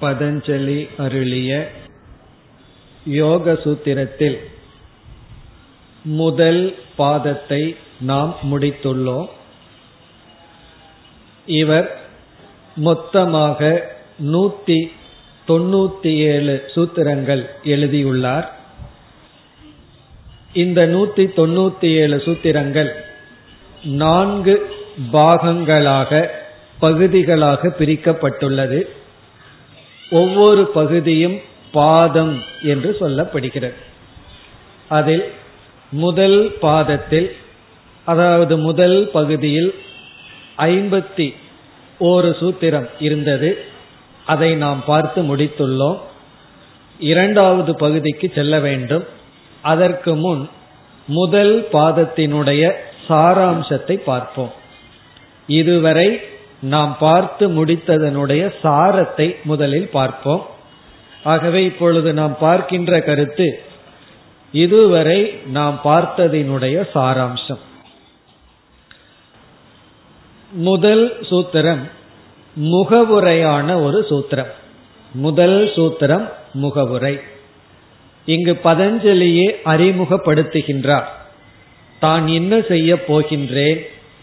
பதஞ்சலி அருளிய யோக சூத்திரத்தில் முதல் பாதத்தை நாம் முடித்துள்ளோம். இவர் மொத்தமாக நூத்தி தொண்ணூத்தி ஏழு சூத்திரங்கள் எழுதியுள்ளார். இந்த நூத்தி தொண்ணூத்தி ஏழு சூத்திரங்கள் நான்கு பாகங்களாக பகுதிகளாக பிரிக்கப்பட்டுள்ளது. ஒவ்வொரு பகுதியும் பாதம் என்று சொல்லப்படுகிறது. அதில் முதல் பாதத்தில் அதாவது முதல் பகுதியில் ஐம்பத்தி ஒரு சூத்திரம் இருந்தது. அதை நாம் பார்த்து முடித்துள்ளோம். இரண்டாவது பகுதிக்கு செல்ல வேண்டும். அதற்கு முன் முதல் பாதத்தினுடைய சாராம்சத்தை பார்ப்போம். இதுவரை நாம் பார்த்து முடித்ததனுடைய சாரத்தை முதலில் பார்ப்போம். ஆகவே இப்பொழுது நாம் பார்க்கின்ற கருத்து இதுவரை நாம் பார்த்ததினுடைய சாராம்சம். முதல் சூத்திரம் முகவுரையான ஒரு சூத்திரம். முதல் சூத்திரம் முகவுரை. இங்கு பதஞ்சலியே அறிமுகப்படுத்துகின்றார். தான் என்ன செய்ய போகின்றேன்?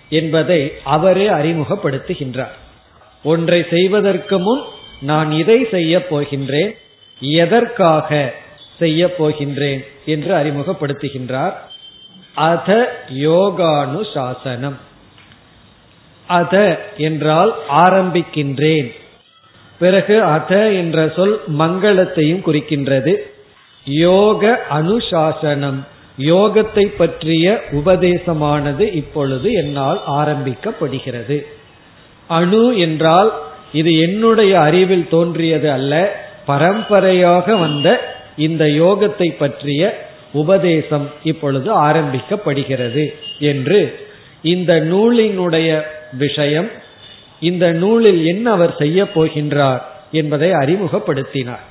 என்பதை அவரே அறிமுகப்படுத்துகின்றார். ஒன்றை செய்வதற்கு முன் நான் இதை செய்ய போகின்றேன் எதற்காக செய்ய போகின்றேன் என்று அறிமுகப்படுத்துகின்றார். அத யோகானு சாசனம் அத என்றால் ஆரம்பிக்கின்றேன். பிறகு அத என்ற சொல் மங்களத்தையும் குறிக்கின்றது. யோக அனுசாசனம். யோகத்தை பற்றிய உபதேசமானது இப்பொழுது என்னால் ஆரம்பிக்கப்படுகிறது. அணு என்றால் இது என்னுடைய அறிவில் தோன்றியது அல்ல பரம்பரையாக வந்த இந்த யோகத்தை பற்றிய உபதேசம் இப்பொழுது ஆரம்பிக்கப்படுகிறது என்று இந்த நூலினுடைய விஷயம் இந்த நூலில் என்ன அவர் செய்ய போகின்றார் என்பதை அறிமுகப்படுத்தினார்.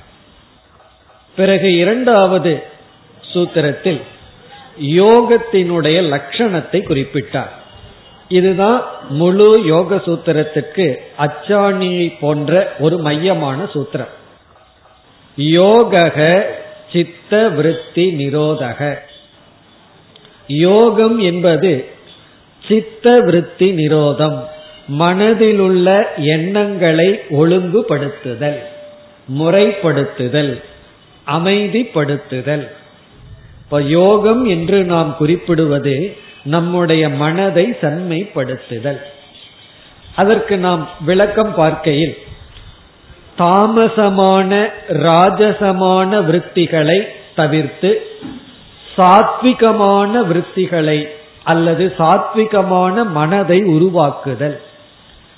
பிறகு இரண்டாவது சூத்திரத்தில் யோகத்தினுடைய லட்சணத்தை குறிப்பிட்டார். இதுதான் முழு யோக சூத்திரத்துக்கு அச்சாணியை போன்ற ஒரு மையமான சூத்திரம். யோகக சித்த விருத்தி நிரோதக. யோகம் என்பது சித்த விருத்தி நிரோதம் மனதிலுள்ள எண்ணங்களை ஒழுங்குபடுத்துதல் முறைப்படுத்துதல் அமைதிப்படுத்துதல். இப்ப யோகம் என்று நாம் குறிப்பிடுவது நம்முடைய மனதை செம்மைப்படுத்துதல் அதற்கு நாம் விளக்கம் பார்க்கையில் தாமசமான ராஜசமான விற்த்திகளை தவிர்த்து சாத்விகமான விற்த்திகளை அல்லது சாத்விகமான மனதை உருவாக்குதல்.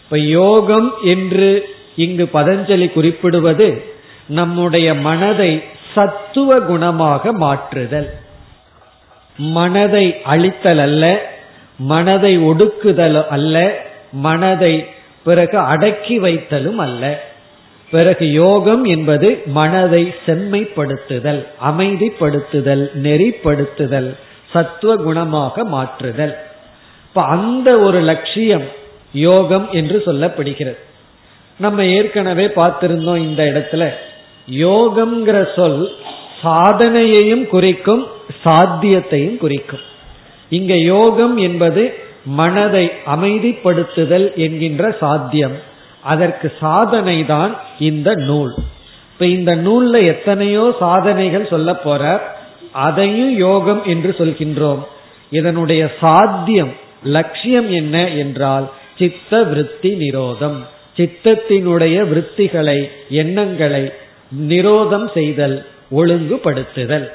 இப்ப யோகம் என்று இங்கு பதஞ்சலி குறிப்பிடுவது நம்முடைய மனதை சத்துவ குணமாக மாற்றுதல். மனதை அழித்தல் அல்ல மனதை ஒடுக்குதல் அல்ல மனதை பிறகு அடக்கி வைத்தலும் அல்ல. பிறகு யோகம் என்பது மனதை செம்மைப்படுத்துதல் அமைதிப்படுத்துதல் நெறிப்படுத்துதல் சத்துவ குணமாக மாற்றுதல். இப்ப அந்த ஒரு லட்சியம் யோகம் என்று சொல்லப்படுகிறது. நம்ம ஏற்கனவே பார்த்திருந்தோம் இந்த இடத்துல. யோகம்ங்கிற சொல் சாதனையையும் குறிக்கும் சாத்தியத்தையும் குறிக்கும். இங்க யோகம் என்பது மனதை அமைதிப்படுத்துதல் என்கின்ற சாத்தியம். அதற்கு சாதனை தான் இந்த நூல். இப்ப இந்த நூல்ல எத்தனையோ சாதனைகள் சொல்ல போற அதையும் யோகம் என்று சொல்கின்றோம். இதனுடைய சாத்தியம் லட்சியம் என்ன என்றால் சித்த விருத்தி நிரோதம். சித்தத்தினுடைய விருத்திகளை எண்ணங்களை நிரோதம் செய்தல் ஒழுங்குபடுத்துதல்.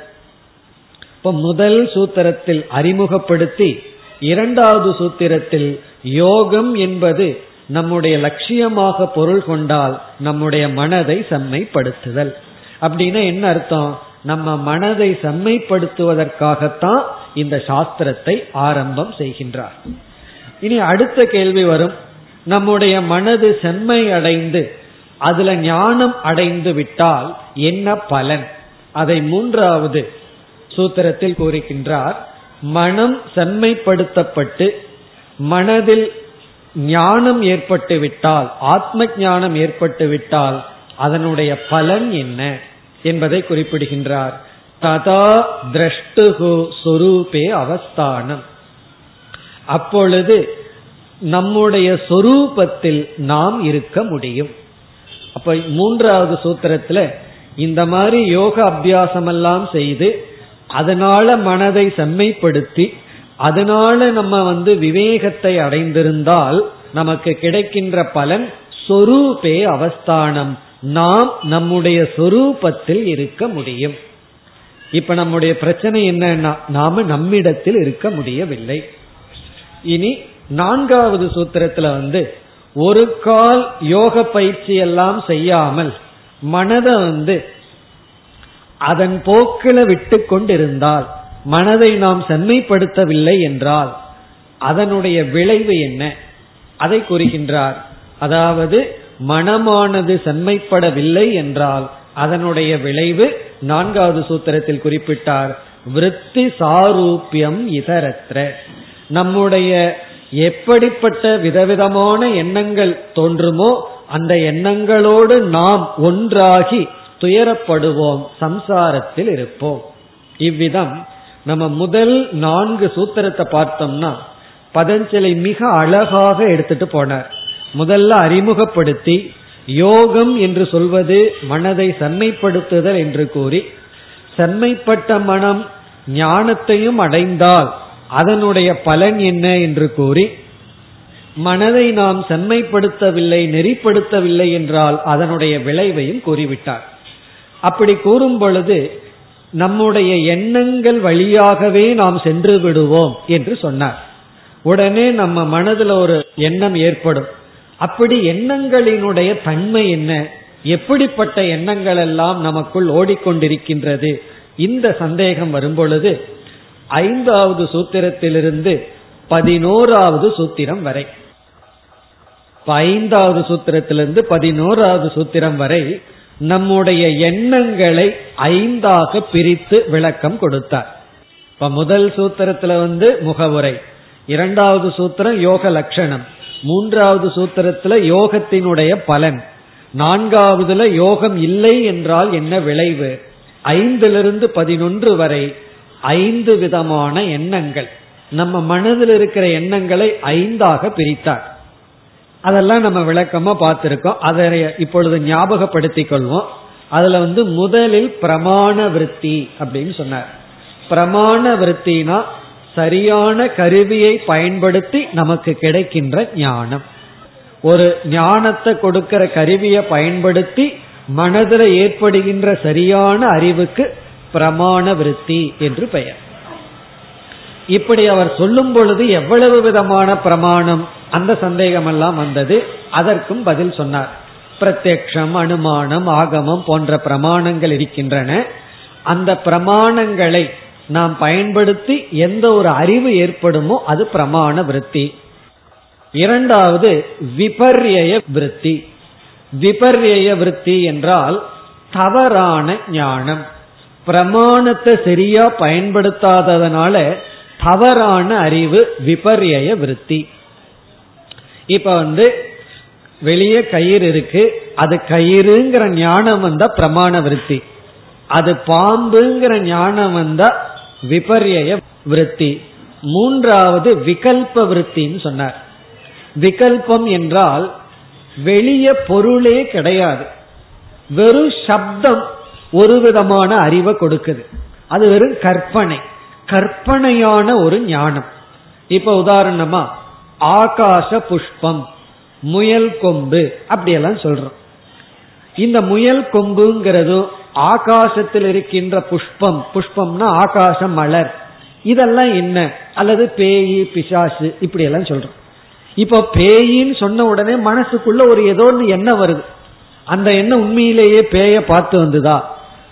இப்ப முதல் சூத்திரத்தில் அறிமுகப்படுத்தி இரண்டாவது சூத்திரத்தில் யோகம் என்பது நம்முடைய லட்சியமாக பொருள் கொண்டால் நம்முடைய மனதை செம்மைப்படுத்துதல். அப்படின்னா என்ன அர்த்தம்? நம்ம மனதை செம்மைப்படுத்துவதற்காகத்தான் இந்த சாஸ்திரத்தை ஆரம்பம் செய்கின்றார். இனி அடுத்த கேள்வி வரும். நம்முடைய மனது செம்மை அடைந்து அதுல ஞானம் அடைந்து விட்டால் என்ன பலன்? அதை மூன்றாவது சூத்திரத்தில் கூறுகின்றார் மனம் செம்மைப்படுத்தப்பட்டு மனதில் ஞானம் ஏற்பட்டு விட்டால் ஆத்ம ஞானம் ஏற்பட்டு விட்டால் அதனுடைய பலன் என்ன என்பதை குறிப்பிடுகின்றார். ததா திரஷ்டுகு சொரூபே அவஸ்தானம். அப்பொழுது நம்முடைய சொரூபத்தில் நாம் இருக்க முடியும். அப்ப மூன்றாவது சூத்திரத்துல இந்த மாதிரி யோக அபியாசம் எல்லாம் செய்து அதனால மனதை செம்மைப்படுத்தி அதனால நம்ம வந்து விவேகத்தை அடைந்திருந்தால் நமக்கு கிடைக்கின்ற பலன் சொரூபே அவஸ்தானம். நாம் நம்முடைய சொரூபத்தில் இருக்க முடியும். இப்ப நம்முடைய பிரச்சனை என்னன்னா நாம நம்மிடத்தில் இருக்க முடியவில்லை. இனி நான்காவது சூத்திரத்துல வந்து ஒரு கால் யோக பயிற்சி எல்லாம் செய்யாமல் மனதை வந்து அதன் போக்கில விட்டு கொண்டிருந்தால் மனதை நாம் செம்மைப்படுத்தவில்லை என்றால் அதனுடைய விளைவு என்ன? அதை கூறுகின்றார். அதாவது மனமானது செம்மைப்படவில்லை என்றால் அதனுடைய விளைவு நான்காவது சூத்திரத்தில் குறிப்பிட்டார். விருத்தி சாரூபியம் இதரத்ர. நம்முடைய எப்படிப்பட்ட விதவிதமான எண்ணங்கள் தோன்றுமோ அந்த எண்ணங்களோடு நாம் ஒன்றாகி துயரப்படுவோம் சம்சாரத்தில் இருப்போம். இவ்விதம் நம்ம முதல் நான்கு சூத்திரத்தை பார்த்தோம்னா பதஞ்சலி மிக அழகாக எடுத்துட்டு போனார். முதல்ல அறிமுகப்படுத்தி யோகம் என்று சொல்வது மனதை செம்மைப்படுத்துதல் என்று கூறி செம்மைப்பட்ட மனம் ஞானத்தையும் அடைந்தால் அதனுடைய பலன் என்ன என்று கூறி மனதை நாம் செம்மைப்படுத்தவில்லை நெறிப்படுத்தவில்லை என்றால் அதனுடைய விளைவையும் கூறிவிட்டார். அப்படி கூறும் பொழுது நம்முடைய எண்ணங்கள் வழியாகவே நாம் சென்று விடுவோம் என்று சொன்னார். உடனே நம்ம மனதில் ஒரு எண்ணம் ஏற்படும். அப்படி எண்ணங்களினுடைய தன்மை என்ன? எப்படிப்பட்ட எண்ணங்கள் எல்லாம் நமக்குள் ஓடிக்கொண்டிருக்கின்றது? இந்த சந்தேகம் வரும்பொழுது ஐந்தாவது சூத்திரத்திலிருந்து பதினோராவது சூத்திரம் வரை. ஐந்தாவது சூத்திரத்திலிருந்து பதினோராவது சூத்திரம் வரை நம்முடைய எண்ணங்களை ஐந்தாக பிரித்து விளக்கம் கொடுத்தார். இப்ப முதல் சூத்திரத்துல வந்து முகவுரை இரண்டாவது சூத்திரம் யோக லட்சணம் மூன்றாவது சூத்திரத்துல யோகத்தினுடைய பலன் நான்காவதுல யோகம் இல்லை என்றால் என்ன விளைவு? ஐந்திலிருந்து பதினொன்று வரை ஐந்து விதமான எண்ணங்கள். நம்ம மனதில் இருக்கிற எண்ணங்களை ஐந்தாக பிரித்தார். அதெல்லாம் நம்ம விளக்கமா பார்த்திருக்கோம். அதை இப்பொழுது ஞாபகப்படுத்திக் கொள்வோம். அதுல வந்து முதலில் பிரமாண விருத்தி அப்படின்னு சொன்னார். பிரமாண விருத்தினா சரியான கருவியை பயன்படுத்தி நமக்கு கிடைக்கின்ற ஞானம். ஒரு ஞானத்தை கொடுக்கிற கருவியை பயன்படுத்தி மனதில் ஏற்படுகின்ற சரியான அறிவுக்கு பிரமாண விருத்தி என்று பெயர். இப்படி அவர் சொல்லும் பொழுது எவ்வளவு விதமான பிரமாணம் அந்த சந்தேகம் எல்லாம் வந்தது. அதற்கும் பதில் சொன்னார். பிரத்யக்ஷம் அனுமானம் ஆகமம் போன்ற பிரமாணங்கள் இருக்கின்றன. அந்த பிரமாணங்களை நாம் பயன்படுத்தி எந்த ஒரு அறிவு ஏற்படுமோ அது பிரமாண விருத்தி. இரண்டாவது விபர்ய விருத்தி. விபர்ய விருத்தி என்றால் தவறான ஞானம். பிரமாணத்தை சரியா பயன்படுத்தாததுனால தவறான அறிவு விபர்ய விருத்தி. இப்ப வந்து வெளியே கயிறு இருக்கு. அது கயிறுங்கிற ஞானம் வந்தா பிரமாண விருத்தி. அது பாம்புங்கிற ஞானம் வந்தா விபர்ய விருத்தி. மூன்றாவது விகல்ப விருத்தின்னு சொன்னார். விகல்பம் என்றால் வெளிய பொருளே கிடையாது. வெறும் சப்தம் ஒரு விதமான அறிவை கொடுக்குது. அது வெறும் கற்பனை. கற்பனையான ஒரு ஞானம். இப்ப உதாரணமா ஆகாச புஷ்பம் முயல் கொம்பு அப்படியெல்லாம் சொல்றோம். இந்த முயல் கொம்புங்கிறதும் ஆகாசத்தில் இருக்கின்ற புஷ்பம் புஷ்பம்னா ஆகாச மலர். இதெல்லாம் என்ன? அல்லது பேயி பிசாசு இப்படி எல்லாம் சொல்றோம். இப்போ பேயின்னு சொன்ன உடனே மனசுக்குள்ள ஒரு ஏதோ ஒன்று எண்ணம் வருது. அந்த எண்ணம் உண்மையிலேயே பேய பார்த்து வந்துதா?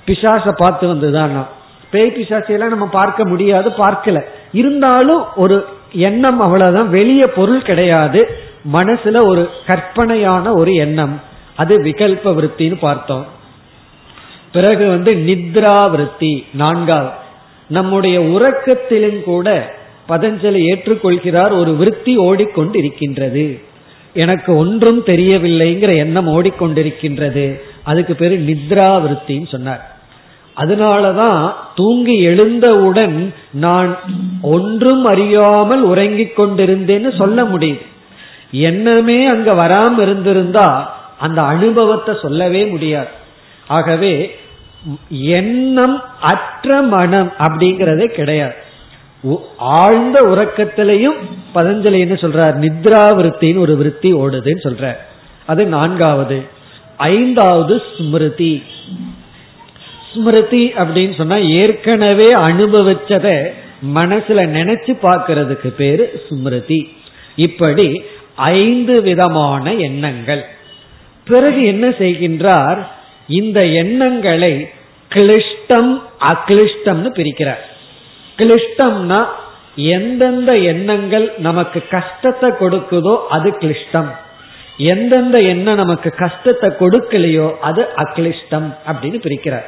பிசாச பார்த்து வந்ததுதான்? பேய் பிசாசையெல்லாம் நம்ம பார்க்க முடியாது பார்க்கல. இருந்தாலும் ஒரு எண்ணம் அவ்வளவுதான். வெளிய பொருள் கிடையாது. மனசுல ஒரு கற்பனையான ஒரு எண்ணம். அது விகல்ப விற்பின்னு பார்த்தோம். பிறகு வந்து நித்ரா விருத்தி நான்காவது. நம்முடைய உறக்கத்திலும் கூட பதஞ்சலி ஏற்றுக்கொள்கிறார். ஒரு விருத்தி ஓடிக்கொண்டு இருக்கின்றது எனக்கு ஒன்றும் தெரியவில்லைங்கிற எண்ணம் ஓடிக்கொண்டிருக்கின்றது. அதுக்கு பேரு நித்ரா விருத்தின்னு சொன்னார். அதனாலதான் தூங்கி எழுந்தவுடன் நான் ஒன்றும் அறியாமல் உறங்கிக் கொண்டிருந்தேன்னு சொல்ல முடியுது. என்னமே அங்க வராம இருந்திருந்தா அந்த அனுபவத்தை சொல்லவே முடியாது. ஆகவே எண்ணம் அற்ற மனம் அப்படிங்கறதே கிடையாது. ஆழ்ந்த உறக்கத்திலையும் பதஞ்சலி என்ன சொல்றார். நித்ரா விருத்தின்னு ஒரு விருத்தி ஓடுதுன்னு சொல்ற அது நான்காவது. ஐந்தாவது ஸ்மிருதி. ஸ்மிருதி அப்படின்னு சொன்னா ஏற்கனவே அனுபவிச்சத மனசுல நினைச்சு பார்க்கறதுக்கு பேரு ஸ்மிருதி. இப்படி ஐந்து விதமான எண்ணங்கள். பிறகு என்ன செய்கின்றார்? இந்த எண்ணங்களை கிளிஷ்டம் அக்ளிஷ்டம்னு பிரிக்கிறார். கிளிஷ்டம்னா எந்தெந்த எண்ணங்கள் நமக்கு கஷ்டத்தை கொடுக்குதோ அது கிளிஷ்டம். எந்தெந்த எண்ணம் நமக்கு கஷ்டத்தை கொடுக்கலையோ அது அக்லிஷ்டம் அப்படின்னு பிரிக்கிறார்.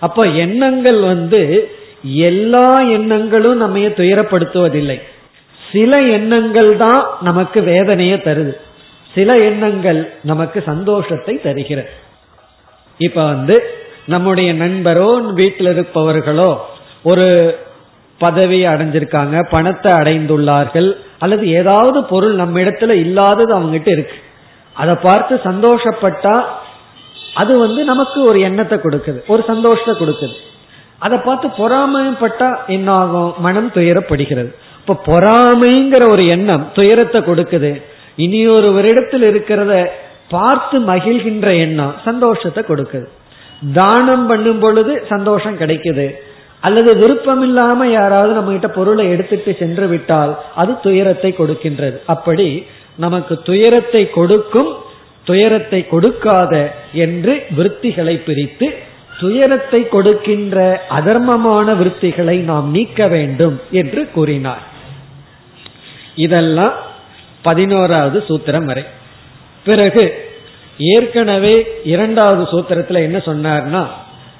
அப்போ எண்ணங்கள் வந்து எல்லா எண்ணங்களும் நம்ம துயரப்படுத்துவதில்லை. சில எண்ணங்கள் தான் நமக்கு வேதனையை தருது. சில எண்ணங்கள் நமக்கு சந்தோஷத்தை தருகிறது. இப்ப வந்து நம்முடைய நண்பரோ வீட்டில் இருப்பவர்களோ ஒரு பதவியை அடைஞ்சிருக்காங்க பணத்தை அடைந்துள்ளார்கள் அல்லது ஏதாவது பொருள் நம்ம இடத்துல இல்லாதது அவங்ககிட்ட இருக்கு. அதை பார்த்து சந்தோஷப்பட்டா அது வந்து நமக்கு ஒரு எண்ணத்தை கொடுக்குது ஒரு சந்தோஷத்தை கொடுக்குது. அதை பார்த்து பொறாமைப்பட்டா என்ன ஆகும் மனம் துயரப்படுகிறது. இப்ப பொறாமைங்கிற ஒரு எண்ணம் துயரத்தை கொடுக்குது. இனி இடத்தில் இருக்கிறத பார்த்து மகிழ்கின்ற எண்ணம் சந்தோஷத்தை கொடுக்குது. தானம் பண்ணும் பொழுது சந்தோஷம் கிடைக்குது. அல்லது விருப்பம் இல்லாம யாராவது நம்ம கிட்ட பொருளை எடுத்துட்டு சென்று விட்டால் அது துயரத்தை கொடுக்கின்றது. அப்படி நமக்கு துயரத்தை கொடுக்கும் துயரத்தை கொடுக்காத என்று விற்த்திகளை பிரித்து துயரத்தை கொடுக்கின்ற அதர்மமான விற்த்திகளை நாம் நீக்க வேண்டும் என்று கூறினார். இதெல்லாம் பதினோராவது சூத்திரம் வரை. பிறகு ஏற்கனவே இரண்டாவது சூத்திரத்துல என்ன சொன்னார்னா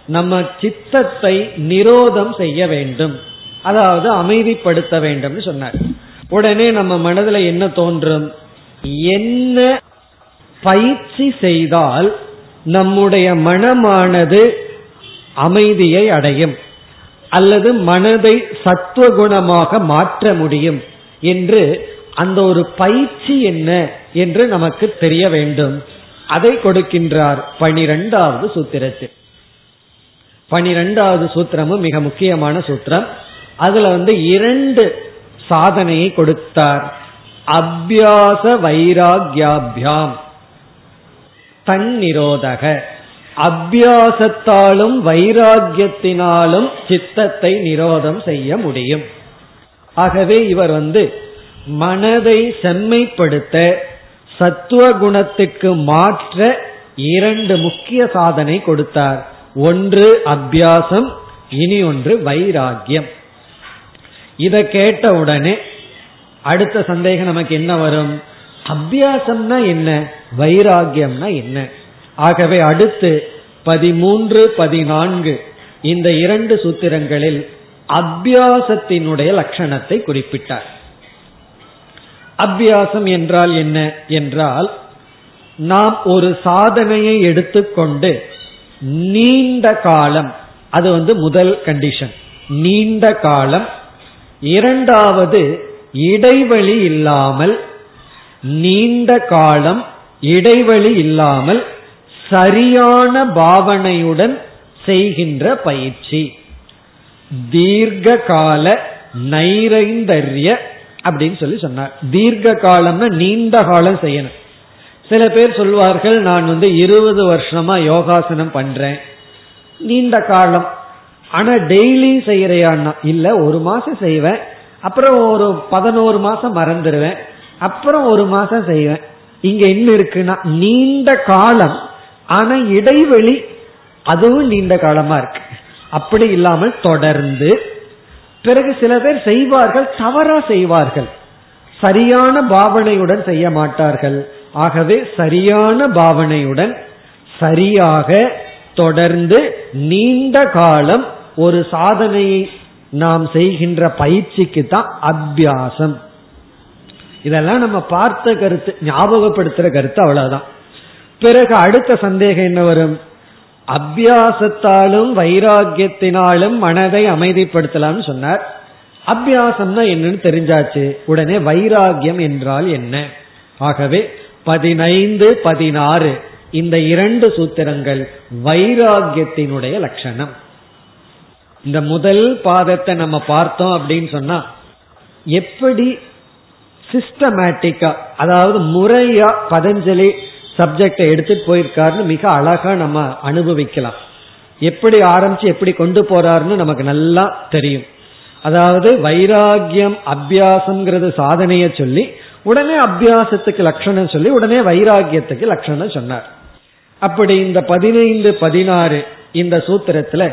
நம்ம சித்தத்தை நிரோதம் செய்ய வேண்டும். அதாவது அமைதிப்படுத்த வேண்டும் சொன்னார். உடனே நம்ம மனதில் என்ன தோன்றும்? என்ன பயிற்சி செய்தால் நம்முடைய மனமானது அமைதியை அடையும் அல்லது மனதை சத்துவகுணமாக மாற்ற முடியும் என்று அந்த ஒரு பயிற்சி என்ன என்று நமக்கு தெரிய வேண்டும். அதை கொடுக்கின்றார் பனிரெண்டாவது சூத்திரத்தில். பனிரெண்டாவது சூத்திரமும் மிக முக்கியமான சூத்திரம். அதுல வந்து இரண்டு சாதனையை கொடுத்தார். அபியாச வைராகியாபியாம். தன்னிரோதக. அபியாசத்தாலும் வைராகியத்தினாலும் சித்தத்தை நிரோதம் செய்ய முடியும். ஆகவே இவர் வந்து மனதை செம்மைப்படுத்த சத்துவ குணத்துக்கு மாற்ற இரண்டு முக்கிய சாதனை கொடுத்தார். ஒன்று அபியாசம் இனி ஒன்று வைராகியம். இதை கேட்ட உடனே அடுத்த சந்தேகம் நமக்கு என்ன வரும்? அபியாசம்னா என்ன? வைராகியம்னா என்ன? ஆகவே அடுத்து பதிமூன்று பதினான்கு இந்த இரண்டு சூத்திரங்களில் அபியாசத்தினுடைய லட்சணத்தை குறிப்பிட்டார். அபியாசம் என்றால் என்ன? என்றால் நாம் ஒரு சாதனையை எடுத்துக்கொண்டு நீண்ட காலம் அது வந்து முதல் கண்டிஷன் நீண்ட காலம் இரண்டாவது இடைவெளி இல்லாமல் நீண்ட காலம் இடைவெளி இல்லாமல் சரியான பாவனையுடன் செய்கின்ற பயிற்சி. தீர்க்க கால நைரைந்தர்ய அப்படின்னு சொல்லி சொன்னார். தீர்க்க காலம்னா நீண்ட காலம் செய்யணும். சில பேர் சொல்வார்கள் நான் வந்து இருபது வருஷமா யோகாசனம் பண்றேன். நீண்ட காலம். ஆனா டெய்லி செய்யறையான்னா இல்ல ஒரு மாசம் செய்வேன் அப்புறம் ஒரு பதினோரு மாசம் மறந்துடுவேன் அப்புறம் ஒரு மாசம் செய்வேன். இங்க என்ன இருக்குன்னா நீண்ட காலம் ஆனா இடைவெளி அதுவும் நீண்ட காலமா இருக்கு. அப்படி இல்லாமல் தொடர்ந்து பிறகு சில பேர் செய்வார்கள் தவறா செய்வார்கள். சரியான பாவனையுடன் செய்ய மாட்டார்கள். ஆகவே சரியான பாவனையுடன் சரியாக தொடர்ந்து நீண்ட காலம் ஒரு சாதனையை நாம் செய்கின்ற பயிற்சிக்கு தான் அபியாசம். இதெல்லாம் நம்ம பார்த்த கருத்து ஞாபகப்படுத்துற கருத்து அவ்வளவுதான். பிறகு அடுத்த சந்தேகம் என்ன வரும்? அபியாசத்தாலும் வைராகியத்தினாலும் மனதை அமைதிப்படுத்தலாம்னு சொன்னார். அபியாசம்னா என்னன்னு தெரிஞ்சாச்சு. உடனே வைராகியம் என்றால் என்ன? ஆகவே பதினைந்து பதினாறு இந்த இரண்டு சூத்திரங்கள் வைராகியத்தினுடைய லட்சணம். இந்த முதல் பாதத்தை நம்ம பார்த்தோம் அப்படின்னு சொன்னா எப்படி சிஸ்டமேட்டிக்கா அதாவது முறையா பதஞ்சலி சப்ஜெக்டை எடுத்துட்டு போயிருக்காருன்னு மிக அழகா நம்ம அனுபவிக்கலாம். எப்படி ஆரம்பிச்சு எப்படி கொண்டு போறாருன்னு நமக்கு நல்லா தெரியும். அதாவது வைராகியம் அபியாசம்ங்கிறது சாதனைய சொல்லி உடனே அபியாசத்துக்கு லட்சணம் சொல்லி உடனே வைராகியத்துக்கு லட்சணம் சொன்னார். அப்படி இந்த பதினைந்து பதினாறு இந்த சூத்திரத்துல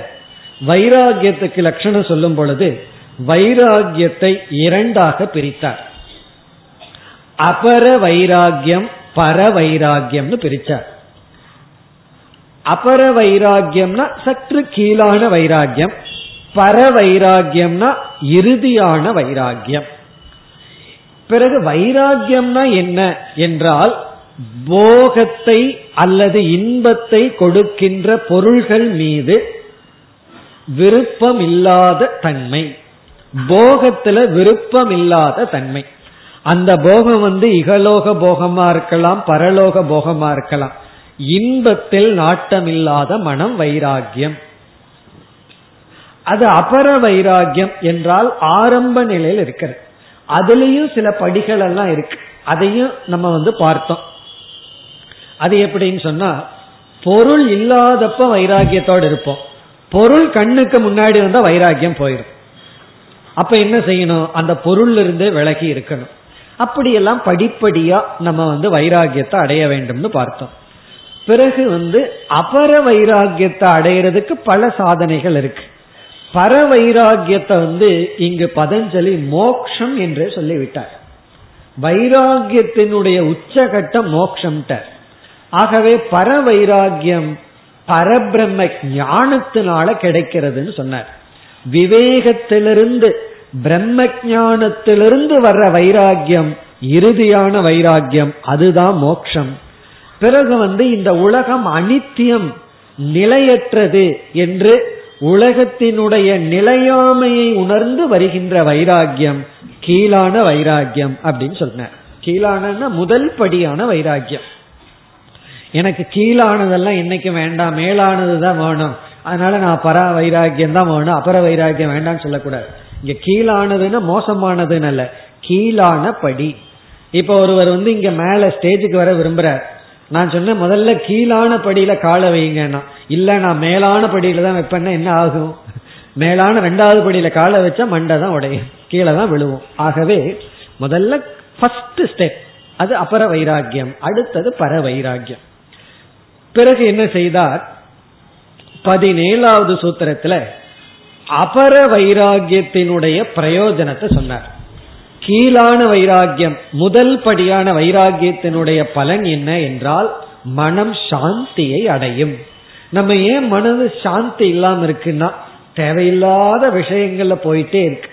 வைராகியத்துக்கு லட்சணம் சொல்லும் பொழுது வைராகியத்தை இரண்டாக பிரித்தார். அபர வைராகியம் பர வைராகியம்னு பிரிச்சார் அபர வைராகியம்னா சற்று கீழான வைராகியம் பர வைராகியம்னா இறுதியான வைராகியம் பிறகு வைராகியம்னா என்ன என்றால் போகத்தை அல்லது இன்பத்தை கொடுக்கின்ற பொருள்கள் மீது விருப்பம் இல்லாத தன்மை. போகத்துல விருப்பம் இல்லாத தன்மை. அந்த போகம் வந்து இகலோக போகமா இருக்கலாம் பரலோக போகமா இருக்கலாம். இன்பத்தில் நாட்டமில்லாத மனம் வைராகியம் அது அபர வைராகியம் என்றால் ஆரம்ப நிலையில் இருக்கிறது. அதுலயும் சில படிகள் எல்லாம் இருக்கு. அதையும் நம்ம வந்து பார்த்தோம். அது எப்படின்னு சொன்னா பொருள் இல்லாதப்ப வைராகியத்தோடு இருப்போம். பொருள் கண்ணுக்கு முன்னாடி வந்தா வைராக்கியம் போயிடும் அப்ப என்ன செய்யணும்? அந்த பொருள் இருந்தே விலகி இருக்கணும். அப்படியெல்லாம் படிப்படியா நம்ம வந்து வைராகியத்தை அடைய வேண்டும்னு பார்த்தோம். பிறகு வந்து அபர வைராகியத்தை அடையிறதுக்கு பல சாதனைகள் இருக்கு. பர வைராகியத்தை வந்து இங்கு பதஞ்சலி மோக்ஷம் என்றே சொல்லிவிட்டார். வைராகியத்தினுடைய உச்சகட்டம் மோக்ஷம் ஆகவே பர வைராகியம் பரபிரம்ம ஞானத்தினால கிடைக்கிறதுன்னு சொன்னார். விவேகத்திலிருந்து பிரம்ம ஞானத்திலிருந்து வர்ற வைராகியம் இறுதியான வைராகியம் அதுதான் மோக்ஷம். பிறகு வந்து இந்த உலகம் அனித்தியம் நிலையற்றது என்று உலகத்தினுடைய நிலையாமையை உணர்ந்து வருகின்ற வைராகியம் கீழான வைராகியம் அப்படின்னு சொன்னார். கீழான முதல் படியான வைராகியம் எனக்கு கீழானதெல்லாம் இன்னைக்கு வேண்டாம் மேலானது தான் வேணும். அதனால நான் பர வைராக்கியம் தான் வேணும் அபர வைராக்கியம் வேண்டாம்னு சொல்லக்கூடாது. இங்க கீழானதுன்னா மோசமானதுன்னு அல்ல கீழான படி இப்ப ஒருவர் வந்து இங்க மேல ஸ்டேஜுக்கு வர விரும்புறார். நான் சொன்னேன் முதல்ல கீழான படியில காலை வைங்கன்னா இல்ல நான் மேலான படியில தான் வைப்பேன்னா என்ன ஆகும்? மேலான ரெண்டாவது படியில காலை வச்சா மண்டை தான் உடையும் கீழே தான் விழுவோம். ஆகவே முதல்ல ஃபர்ஸ்ட் ஸ்டெப் அது அபர வைராக்கியம் அடுத்தது பர வைராக்கியம். பிறகு என்ன செய்தார்? பதினேழாவது சூத்திரத்துல அபர வைராகியத்தினுடைய பிரயோஜனத்தை சொன்னார். கீழான வைராகியம் முதல் படியான வைராகியத்தினுடைய பலன் என்ன என்றால் மனம் சாந்தியை அடையும். நம்ம ஏன் மனது சாந்தி இல்லாம இருக்குன்னா தேவையில்லாத விஷயங்கள்ல போயிட்டே இருக்கு.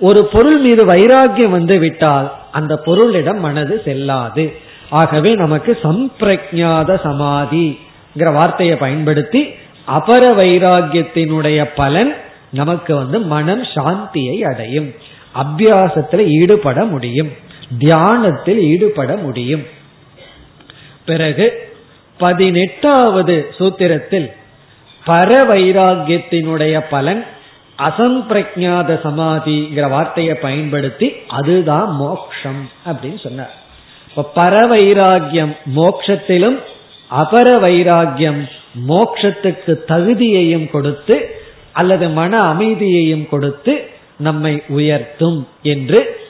ஒரு பொருள் மீது வைராகியம் வந்து விட்டால் அந்த பொருளிடம் மனது செல்லாது. ஆகவே நமக்கு சம்பிரஜாத சமாதிங்கிற வார்த்தையை பயன்படுத்தி அபர வைராகியத்தினுடைய பலன் நமக்கு வந்து மனம் சாந்தியை அடையும். அபியாசத்தில் ஈடுபட முடியும். தியானத்தில் ஈடுபட முடியும். பிறகு பதினெட்டாவது சூத்திரத்தில் பர வைராகியத்தினுடைய பலன் அசம்பிரஜாத சமாதிங்கிற வார்த்தையை பயன்படுத்தி அதுதான் மோக்ஷம் அப்படின்னு சொன்னார். இப்ப பர வைராகியம் மோக்ஷத்திலும் அபர வைராகியம் மோக்ஷத்துக்கு தகுதியையும் கொடுத்து அல்லது மன அமைதியையும் கொடுத்து நம்மை உயர்த்தும் என்று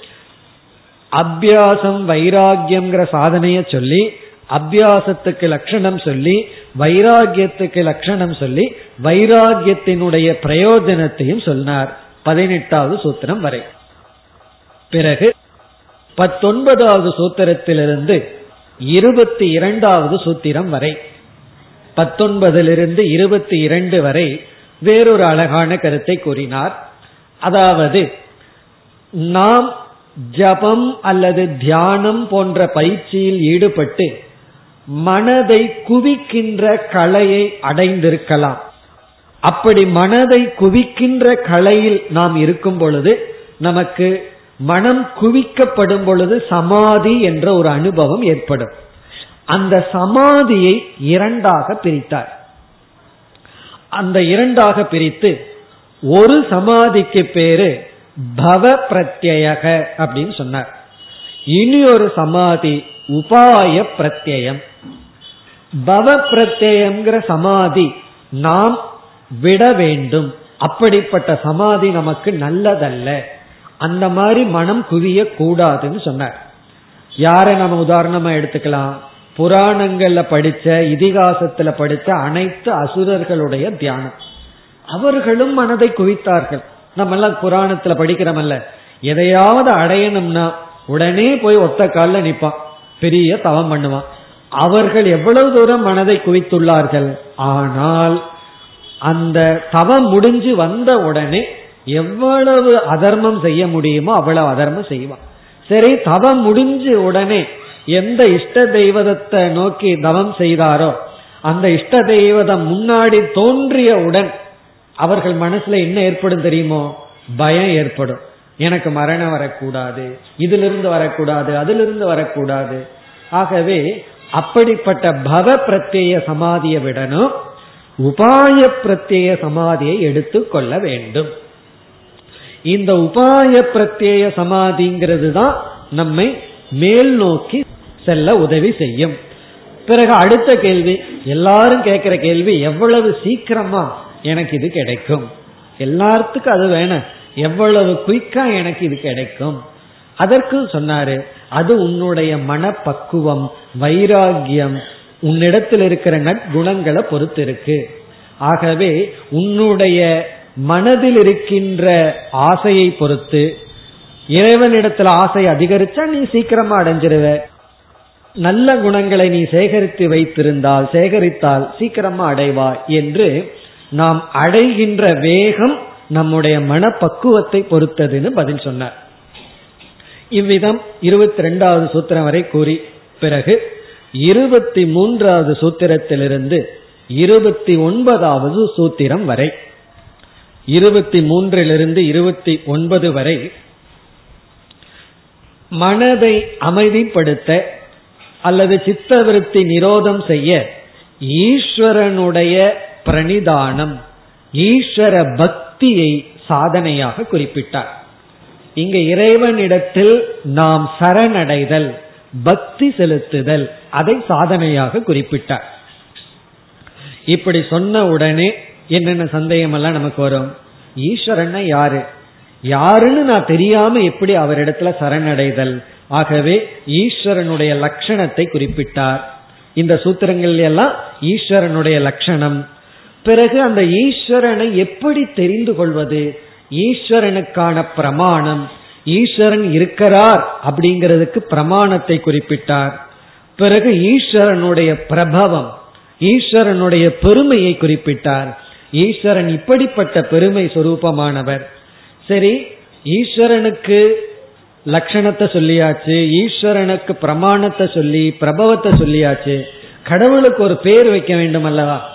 அபியாசம் வைராகியம்ங்கிற சாதனைய சொல்லி அபியாசத்துக்கு லட்சணம் சொல்லி வைராகியத்துக்கு லட்சணம் சொல்லி வைராகியத்தினுடைய பிரயோஜனத்தையும் சொன்னார் பதினெட்டாவது சூத்திரம் வரை. பிறகு பத்தொன்பதாவது சூத்திரத்திலிருந்து இருபத்தி இரண்டாவது சூத்திரம் வரை. பத்தொன்பதிலிருந்து இருபத்தி இரண்டு வரை வேறொரு அழகான கருத்தை கூறினார். அதாவது நாம் ஜபம் அல்லது தியானம் போன்ற பயிற்சியில் ஈடுபட்டு மனதை குவிக்கின்ற கலையை அடைந்திருக்கலாம். அப்படி மனதை குவிக்கின்ற கலையில் நாம் இருக்கும் பொழுது நமக்கு மனம் குவிக்கப்படும் பொழுது சமாதி என்ற ஒரு அனுபவம் ஏற்படும். அந்த சமாதியை இரண்டாக பிரித்தார். அந்த இரண்டாக பிரித்து ஒரு சமாதிக்கு பேரு பவ பிரத்யக அப்படின்னு சொன்னார். இனி ஒரு சமாதி உபாய பிரத்யம் பவ பிரத்யங்கிற சமாதி நாம் விட வேண்டும். அப்படிப்பட்ட சமாதி நமக்கு நல்லதல்ல. அந்த மாதிரி மனம் குவிய கூடாதுன்னு சொன்னார். யாரை நம்ம உதாரணமா எடுத்துக்கலாம்? புராணங்கள்ல படிச்ச இதிகாசத்துல படிச்ச அனைத்து அசுரர்களுடைய தியானம். அவர்களும் மனதை குவித்தார்கள். நம்ம எல்லாம் புராணத்துல படிக்கிறோமல்ல. எதையாவது அடையணும்னா உடனே போய் ஒத்த காலில் நிப்பான். பெரிய தவம் பண்ணுவான். அவர்கள் எவ்வளவு தூரம் மனதை குவித்துள்ளார்கள்? ஆனால் அந்த தவம் முடிஞ்சு வந்த உடனே எவ்வளவு அதர்மம் செய்ய முடியுமோ அவ்வளவு அதர்மம் செய்வான். சரி தவம் முடிஞ்ச உடனே எந்த இஷ்ட தெய்வதத்தை நோக்கி தவம் செய்தாரோ அந்த இஷ்ட தெய்வதம் முன்னாடி தோன்றியவுடன் அவர்கள் மனசுல என்ன ஏற்படும் தெரியுமோ? பயம் ஏற்படும். எனக்கு மரணம் வரக்கூடாது இதிலிருந்து வரக்கூடாது அதிலிருந்து வரக்கூடாது. ஆகவே அப்படிப்பட்ட பவ பிரத்யேய சமாதியை விடணும் உபாய பிரத்யேய சமாதியை எடுத்துக்கொள்ள வேண்டும். இந்த உபாய பிரத்யேய சமாதிங்கிறது தான் நம்மை மேல் நோக்கி செல்ல உதவி செய்யும். பிறகு அடுத்த கேள்வி எல்லாரும் கேட்கிற கேள்வி எவ்வளவு சீக்கிரமா எனக்கு இது கிடைக்கும்? எல்லாத்துக்கும் அது வேணும் எவ்வளவு குயிக்கா எனக்கு இது கிடைக்கும்? அதற்கு சொன்னாரு அது உன்னுடைய மனப்பக்குவம் வைராகியம் உன்னிடத்தில் இருக்கிற நற்குணங்களை பொறுத்து இருக்கு ஆகவே உன்னுடைய மனதில் இருக்கின்ற ஆசையை பொறுத்து இறைவனிடத்துல ஆசை அதிகரிச்சா நீ சீக்கிரமா அடைஞ்சிருவ. நல்ல குணங்களை நீ சேகரித்து வைத்திருந்தால் சேகரித்தால் சீக்கிரமா அடைவாய் என்று நாம் அடைகின்ற வேகம் நம்முடைய மனப்பக்குவத்தை பொறுத்ததுன்னு பதில் சொன்னார். இவ்விதம் இருபத்தி ரெண்டாவது சூத்திரம் வரை கூறி பிறகு இருபத்தி மூன்றாவது சூத்திரத்திலிருந்து இருபத்தி ஒன்பதாவது சூத்திரம் வரை. இருபத்தி மூன்றிலிருந்து இருபத்தி ஒன்பது வரை மனதை அமைதிப்படுத்த அல்லது சித்தவிருத்தி நிரோதம் செய்ய ஈஸ்வரனுடைய பிரணிதானம் ஈஸ்வர பக்தியை சாதனையாக குறிப்பிட்டார். இங்க இறைவனிடத்தில் நாம் சரணடைதல் பக்தி செலுத்துதல் அதை சாதனையாக குறிப்பிட்டார். இப்படி சொன்ன உடனே என்னென்ன சந்தேகம் எல்லாம் நமக்கு வரும்? ஈஸ்வரன்னா யாரு? யாருன்னு நான் தெரியாம எப்படி அவரிடத்துல சரணடைதல்? ஆகவே ஈஸ்வரனுடைய லட்சணத்தை குறிப்பிட்டார். இந்த சூத்திரங்கள் எல்லாம் ஈஸ்வரனுடைய லட்சணம். பிறகு அந்த ஈஸ்வரனை எப்படி தெரிந்து கொள்வது? ஈஸ்வரனுக்கான பிரமாணம். ஈஸ்வரன் இருக்கிறார் அப்படிங்கிறதுக்கு பிரமாணத்தை குறிப்பிட்டார். பிறகு ஈஸ்வரனுடைய பிரபவம் ஈஸ்வரனுடைய பெருமையை குறிப்பிட்டார். ஈஸ்வரன் இப்படிப்பட்ட பெருமை சொரூபமானவர். சரி ஈஸ்வரனுக்கு லட்சணத்தை சொல்லியாச்சு ஈஸ்வரனுக்கு பிரமாணத்தை சொல்லி பிரபவத்தை சொல்லியாச்சு கடவுளுக்கு ஒரு பேர் வைக்க வேண்டும் அல்லவா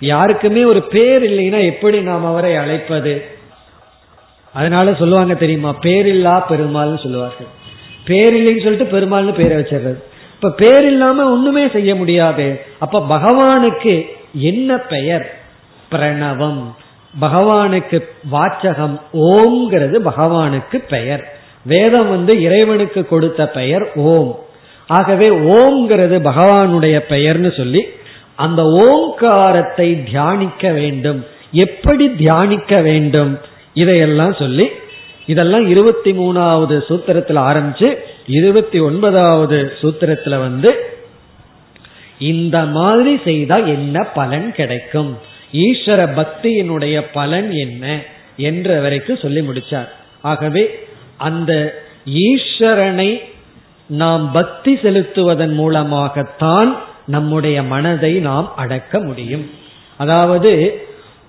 யாருக்குமே ஒரு பேர் இல்லைன்னா எப்படி நாம் அவரை அழைப்பது? அதனால சொல்லுவாங்க தெரியுமா பேரில்லா பெருமாள்னு சொல்லுவார்கள். பேர் இல்லைன்னு சொல்லிட்டு பெருமாள்னு பேரை வச்சிடுறது. இப்ப பேர் இல்லாம ஒண்ணுமே செய்ய முடியாது. அப்ப பகவானுக்கு என்ன பெயர்? பிரணவம். பகவானுக்கு வாச்சகம் ஓம்ங்கிறது பகவானுக்கு பெயர். வேதம் வந்து இறைவனுக்கு கொடுத்த பெயர் ஓம். ஆகவே ஓம்ங்கிறது பகவானுடைய பெயர்னு சொல்லி அந்த ஓங்காரத்தை தியானிக்க வேண்டும். எப்படி தியானிக்க வேண்டும்? இதையெல்லாம் சொல்லி இதெல்லாம் இருபத்தி மூணாவது சூத்திரத்தில் ஆரம்பிச்சு இருபத்தி ஒன்பதாவது சூத்திரத்துல வந்து இந்த மாதிரி செய்தா என்ன பலன் கிடைக்கும்? ஈஸ்வர பக்தியினுடைய பலன் என்ன என்ற வரைக்கும் சொல்லி முடிச்சார். ஆகவே அந்த ஈஸ்வரனை நாம் பக்தி செலுத்துவதன் மூலமாகத்தான் நம்முடைய மனதை நாம் அடக்க முடியும். அதாவது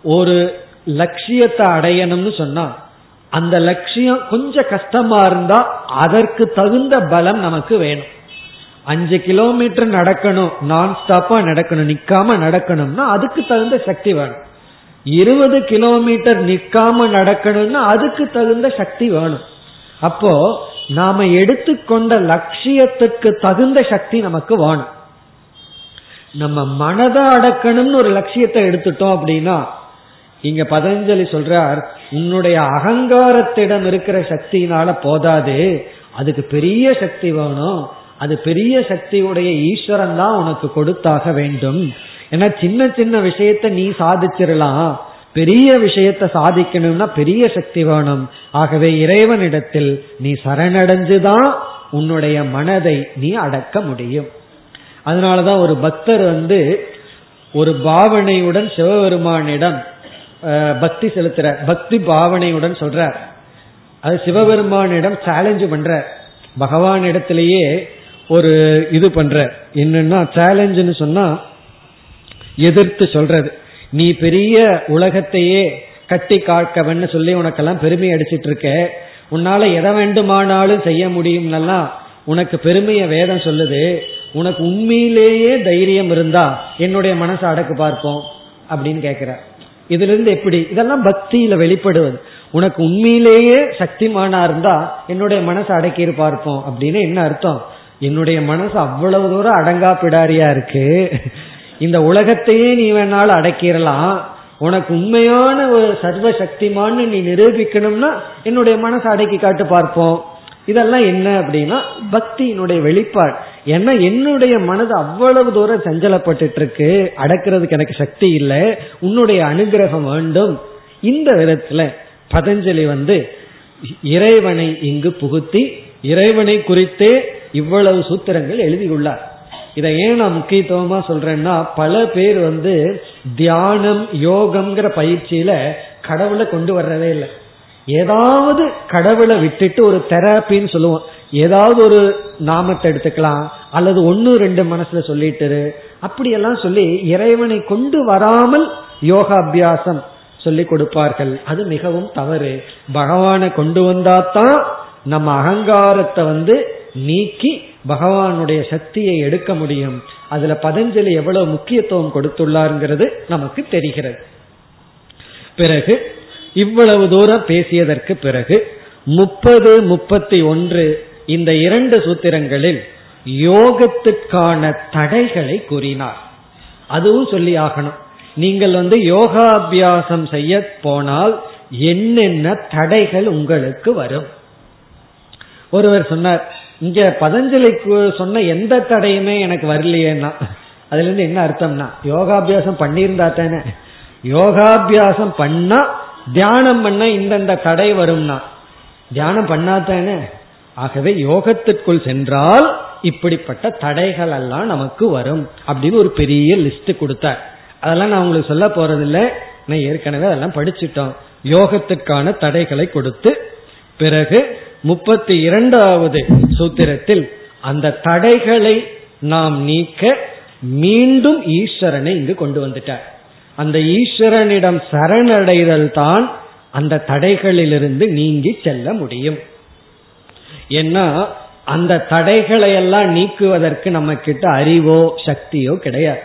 ஒரு லட்சியத்தை அடையணும்னு சொன்னா அந்த லட்சியம் கொஞ்சம் கஷ்டமா இருந்தா அதற்கு தகுந்த பலம் நமக்கு வேணும். அஞ்சு கிலோமீட்டர் நடக்கணும் நான் ஸ்டாப்பா நடக்கணும் நிக்காம நடக்கணும்னா அதுக்கு தகுந்த சக்தி வேணும். இருபது கிலோமீட்டர் நிக்காம நடக்கணும்னா அதுக்கு தகுந்த சக்தி வேணும். அப்போ நாம எடுத்துக்கொண்ட லட்சியத்துக்கு தகுந்த சக்தி நமக்கு வேணும். நம்ம மனதை அடக்கணும்னு ஒரு லட்சியத்தை எடுத்துட்டோம் அப்படின்னா இங்க பதஞ்சலி சொல்றார் உன்னுடைய அகங்காரத்திடம் இருக்கிற சக்தினால போதாது அதுக்கு பெரிய சக்தி வேணும். அது பெரிய சக்தியுடைய ஈஸ்வரன் தான் உனக்கு கொடுத்தாக வேண்டும். ஏன்னா சின்ன சின்ன விஷயத்த நீ சாதிச்சிடலாம் பெரிய விஷயத்த சாதிக்கணும்னா பெரிய சக்தி வேணும். ஆகவே இறைவனிடத்தில் நீ சரணடைஞ்சுதான் உன்னுடைய மனதை நீ அடக்க முடியும். அதனாலதான் ஒரு பக்தர் வந்து ஒரு பாவனையுடன் சிவபெருமானிடம் பக்தி செலுத்துற பக்தி பாவனையுடன் சொல்றார். அது சிவபெருமானிடம் சேலஞ்சு பண்ற பகவானிடத்திலேயே ஒரு இது பண்ற. என்னன்னா சேலஞ்சுன்னு சொன்னா எதிர்த்து சொல்றது. நீ பெரிய உலகத்தையே கட்டி காக்கவன்னு சொல்லி உனக்கெல்லாம் பெருமை அடிச்சிட்டு இருக்க உன்னால எதை வேண்டுமானாலும் செய்ய முடியும்னெல்லாம் உனக்கு பெருமைய வேதம் சொல்லுது. உனக்கு உண்மையிலேயே தைரியம் இருந்தா என்னுடைய மனசை அடக்கு பார்ப்போம் அப்படின்னு கேக்குற. இதுல இருந்து எப்படி? இதெல்லாம் பக்தியில வெளிப்படுவது. உனக்கு உண்மையிலேயே சக்திமானா இருந்தா என்னுடைய மனசை அடக்கி பார்ப்போம் அப்படின்னு என்ன அர்த்தம்? என்னுடைய மனசு அவ்வளவு தூரம் அடங்கா பிடாரியா இருக்கு. இந்த உலகத்தையே நீ வேணாலும் அடக்கிடலாம். உனக்கு உண்மையான ஒரு சர்வ சக்திமான்னு நீ நிரூபிக்கணும்னா என்னுடைய மனசை அடக்கி காட்டு பார்ப்போம். இதெல்லாம் என்ன அப்படின்னா பக்தியினுடைய வெளிப்பாடு. ஏன்னா என்னுடைய மனது அவ்வளவு தூரம் சஞ்சலப்பட்டு இருக்கு அடக்கிறதுக்கு எனக்கு சக்தி இல்லை. உன்னுடைய அனுகிரகம் வேண்டும். இந்த விதத்துல பதஞ்சலி வந்து இறைவனை இங்கு புகுத்தி இறைவனை குறித்தே இவ்வளவு சூத்திரங்கள் எழுதியுள்ளார். இதை ஏன் நான் முக்கியத்துவமா சொல்றேன்னா பல பேர் வந்து தியானம் யோகம்ங்கிற பயிற்சியில கடவுளை கொண்டு வர்றதே இல்லை. ஏதாவது கடவுளை விட்டுட்டு ஒரு தெரப்பின்னு சொல்லுவோம். ஏதாவது ஒரு நாமத்தை எடுத்துக்கலாம் அல்லது ஒன்னு ரெண்டு மனசுல சொல்லிட்டு அப்படியெல்லாம் சொல்லி இறைவனை கொண்டு வராமல் யோகாபியாசம் சொல்லி கொடுப்பார்கள். அது மிகவும் தவறு. பகவானை கொண்டு வந்தாதான் நம்ம அகங்காரத்தை வந்து நீக்கி பகவானுடைய சக்தியை எடுக்க முடியும். அதுல பதஞ்சலி எவ்வளவு முக்கியத்துவம் கொடுத்துள்ளாருங்கிறது நமக்கு தெரிகிறது. பிறகு இவ்வளவு தூரம் பேசியதற்கு பிறகு முப்பது முப்பத்தி ஒன்று இந்த இரண்டு சூத்திரங்களில் யோகத்திற்கான தடைகளை கூறினார். அதுவும் சொல்லி ஆகணும். நீங்கள் வந்து யோகாபியாசம் செய்ய போனால் என்னென்ன தடைகள் உங்களுக்கு வரும்? ஒருவர் சொன்னார் இங்க பதஞ்சலிக்கு சொன்ன எந்த தடையுமே எனக்கு வரலையேன்னா அதுல இருந்து என்ன அர்த்தம்னா யோகாபியாசம் பண்ணியிருந்தா தானே. யோகாபியாசம் பண்ணா தியானம் பண்ண இந்தந்த தடை வரும்னா தியானம் பண்ணாதானே ஆகவே யோகத்திற்குள் சென்றால் இப்படிப்பட்ட தடைகள் எல்லாம் நமக்கு வரும் அப்படின்னு ஒரு பெரிய லிஸ்ட் கொடுத்தார். அதெல்லாம் நான் உங்களுக்கு சொல்ல போறதில்லை. நான் ஏற்கனவே அதெல்லாம் படிச்சுட்டோம். யோகத்திற்கான தடைகளை கொடுத்து பிறகு முப்பத்தி இரண்டாவது சூத்திரத்தில் அந்த தடைகளை நாம் நீக்க மீண்டும் ஈஸ்வரனை இங்கு கொண்டு வந்துட்டார். அந்த ஈஸ்வரனிடம் சரணடைதல் தான் அந்த தடைகளிலிருந்து நீங்கி செல்ல முடியும். ஏன்னா அந்த தடைகளை எல்லாம் நீக்குவதற்கு நம்ம கிட்ட அறிவோ சக்தியோ கிடையாது.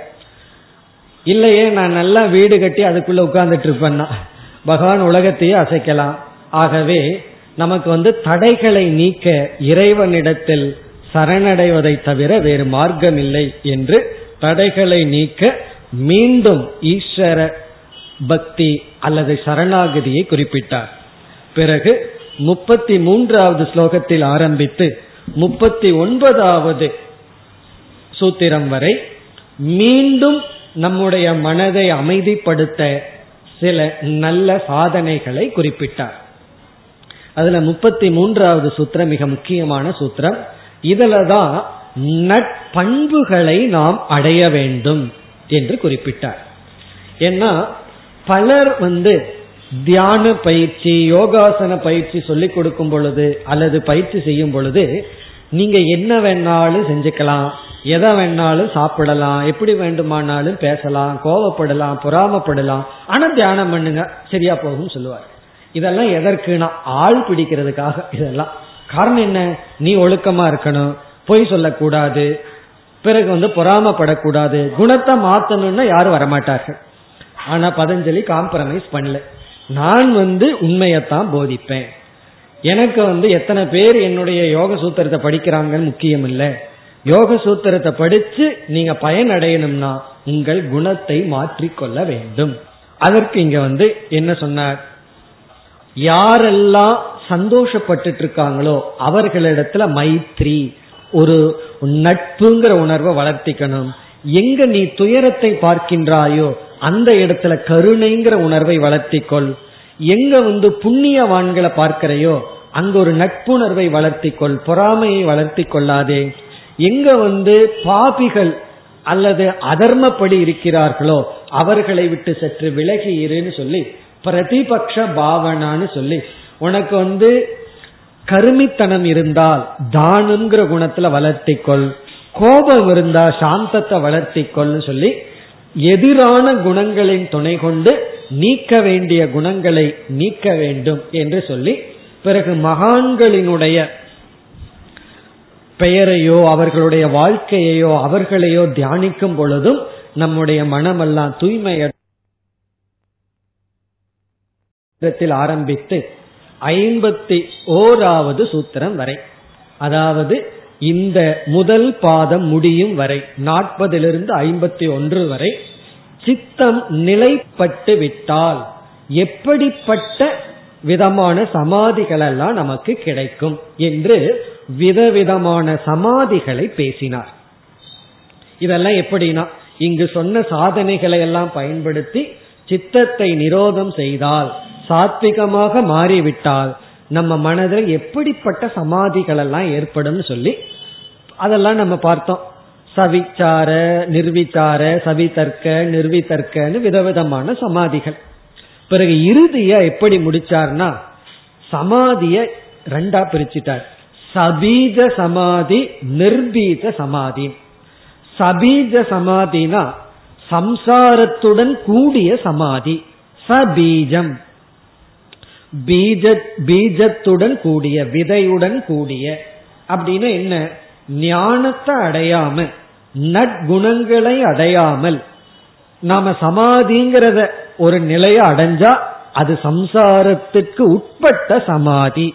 இல்லையே நான் நல்லா வீடு கட்டி அதுக்குள்ள உட்கார்ந்துட்டு இருப்பேன்னா பகவான் உலகத்தையே அசைக்கலாம். ஆகவே நமக்கு வந்து தடைகளை நீக்க இறைவனிடத்தில் சரணடைவதை தவிர வேறு மார்க்கம் இல்லை என்று தடைகளை நீக்க மீண்டும் ஈஸ்வர பக்தி அல்லது சரணாகதியை குறிப்பிட்டார். பிறகு முப்பத்தி மூன்றாவது ஸ்லோகத்தில் ஆரம்பித்து முப்பத்தி ஒன்பதாவது சூத்திரம் வரை மீண்டும் நம்முடைய மனதை அமைதிப்படுத்த சில நல்ல சாதனைகளை குறிப்பிட்டார். அதுல முப்பத்தி மூன்றாவது சூத்திரம் மிக முக்கியமான சூத்திரம். இதுலதான் நட்பண்புகளை நாம் அடைய வேண்டும் என்று குறிப்பிட்டார். ஏன்னா பலர் வந்து தியான பயிற்சி யோகாசன பயிற்சி சொல்லிக் கொடுக்கும் பொழுது அல்லது பயிற்சி செய்யும் பொழுது நீங்க என்ன வேணாலும் செஞ்சுக்கலாம் எதை வேணாலும் சாப்பிடலாம் எப்படி வேண்டுமானாலும் பேசலாம் கோவப்படலாம் பொறாமப்படலாம் ஆனா தியானம் பண்ணுங்க சரியா போகும் சொல்லுவார். இதெல்லாம் எதற்குனா ஆள் பிடிக்கிறதுக்காக இதெல்லாம். காரணம் என்ன? நீ ஒழுக்கமா இருக்கணும். பொய் சொல்லக்கூடாது. பிறகு வந்து பொறாமப்படக்கூடாது. குணத்தை மாத்தணும்னா யாரும் வரமாட்டார்கள். ஆனா பதஞ்சலி காம்ப்ரமைஸ் பண்ணல. நான் வந்து உண்மையத்தான் போதிப்பேன். எனக்கு வந்து எத்தனை பேர் என்னுடைய யோக சூத்திரத்தை படிக்கிறாங்கன்னு முக்கியம் இல்லை. யோக சூத்திரத்தை படிச்சு நீங்க பயன் அடையணும்னா உங்கள் குணத்தை மாற்றிக்கொள்ள வேண்டும். அதற்கு இங்க வந்து என்ன சொன்னார்? யாரெல்லாம் சந்தோஷப்பட்டு இருக்காங்களோ அவர்களிடத்துல மைத்ரி ஒரு நட்புங்கிற உணர்வை வளர்த்திக்கணும். எங்க நீ துயரத்தை பார்க்கின்றாயோ அந்த இடத்துல கருணைங்கிற உணர்வை வளர்த்திக்கொள். எங்க வந்து புண்ணியவான்களை பார்க்கிறையோ அங்க ஒரு நட்புணர்வை வளர்த்திக்கொள் பொறாமையை வளர்த்தி கொள்ளாதே எங்க வந்து பாபிகள் அல்லது அதர்மப்படி இருக்கிறார்களோ அவர்களை விட்டு சற்று விலகி இருன்னு சொல்லி பிரதிபக்ஷ பாவனான்னு சொல்லி உனக்கு வந்து கருமித்தனம் இருந்தால் தானுங்கிற குணத்துல வளர்த்திக்கொள். கோபம் இருந்தா சாந்தத்தை வளர்த்திக்கொள்னு சொல்லி எதிரான குணங்களின் துணை கொண்டு நீக்க வேண்டிய குணங்களை நீக்க வேண்டும் என்று சொல்லி பிறகு மகான்களினுடைய பெயரையோ அவர்களுடைய வாழ்க்கையையோ அவர்களையோ தியானிக்கும் பொழுதும் நம்முடைய மனமெல்லாம் தூய்மையில் ஆரம்பித்து ஐம்பத்தி ஓராவது சூத்திரம் வரை அதாவது இந்த முதல் பாதம் முடியும் வரை நாற்பதிலிருந்து ஐம்பத்தி ஒன்று வரை சித்தம் நிலைப்பட்டு விட்டால் எப்படிப்பட்ட விதமான சமாதிகள் எல்லாம் நமக்கு கிடைக்கும் என்று விதவிதமான சமாதிகளை பேசினார். இதெல்லாம் எப்படின்னா இங்கு சொன்ன சாதனைகளை எல்லாம் பயன்படுத்தி சித்தத்தை நிரோதம் செய்தால் சாத்விகமாக மாறிவிட்டால் நம்ம மனதில் எப்படிப்பட்ட சமாதிகள் எல்லாம் ஏற்படும் சொல்லி அதெல்லாம் நம்ம பார்த்தோம். சவிச்சார நிர்விச்சார சவிதர்க்க நிர்விதர்க்கன்னு விதவிதமான சமாதிகள். பிறகு இறுதிய எப்படி முடிச்சார்னா சமாதிய ரெண்டா பிரிச்சுட்டார். சபீஜ சமாதி நிர்பீஜ சமாதி. சபீஜ சமாதினா சம்சாரத்துடன் கூடிய சமாதி. சபீஜம். பீஜ பீஜத்துடன் கூடிய விதையுடன் கூடிய அப்படின்னு என்ன? ஞானத்தை அடையாம நற்குணங்களை அடையாமல் நாம சமாதிங்கிறத ஒரு நிலையை அடைஞ்சா அது சம்சாரத்துக்கு உட்பட்ட சமாதி.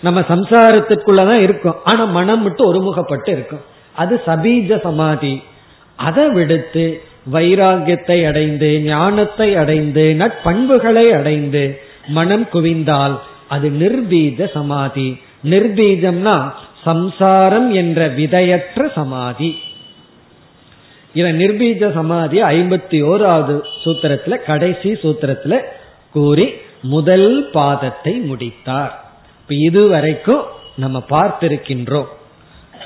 நம்ம சம்சாரத்துக்குள்ளதான் இருக்கும். ஆனா மனம் மட்டும் ஒருமுகப்பட்டு இருக்கும். அது சபீஜ சமாதி. அதை விடுத்து வைராகியத்தை அடைந்து ஞானத்தை அடைந்து நட்பண்புகளை அடைந்து மனம் குவிந்தால் அது நிர்பீஜ சமாதி. நிர்பீஜம்னா சம்சாரம் என்ற விதையற்ற சமாதி. இத நிர்பீஜ சமாதி ஐம்பத்தி ஓராவது சூத்திரத்துல கடைசி சூத்திரத்துல கூறி முதல் பாதத்தை முடித்தார். இப்ப இதுவரைக்கும் நம்ம பார்த்திருக்கின்றோம்.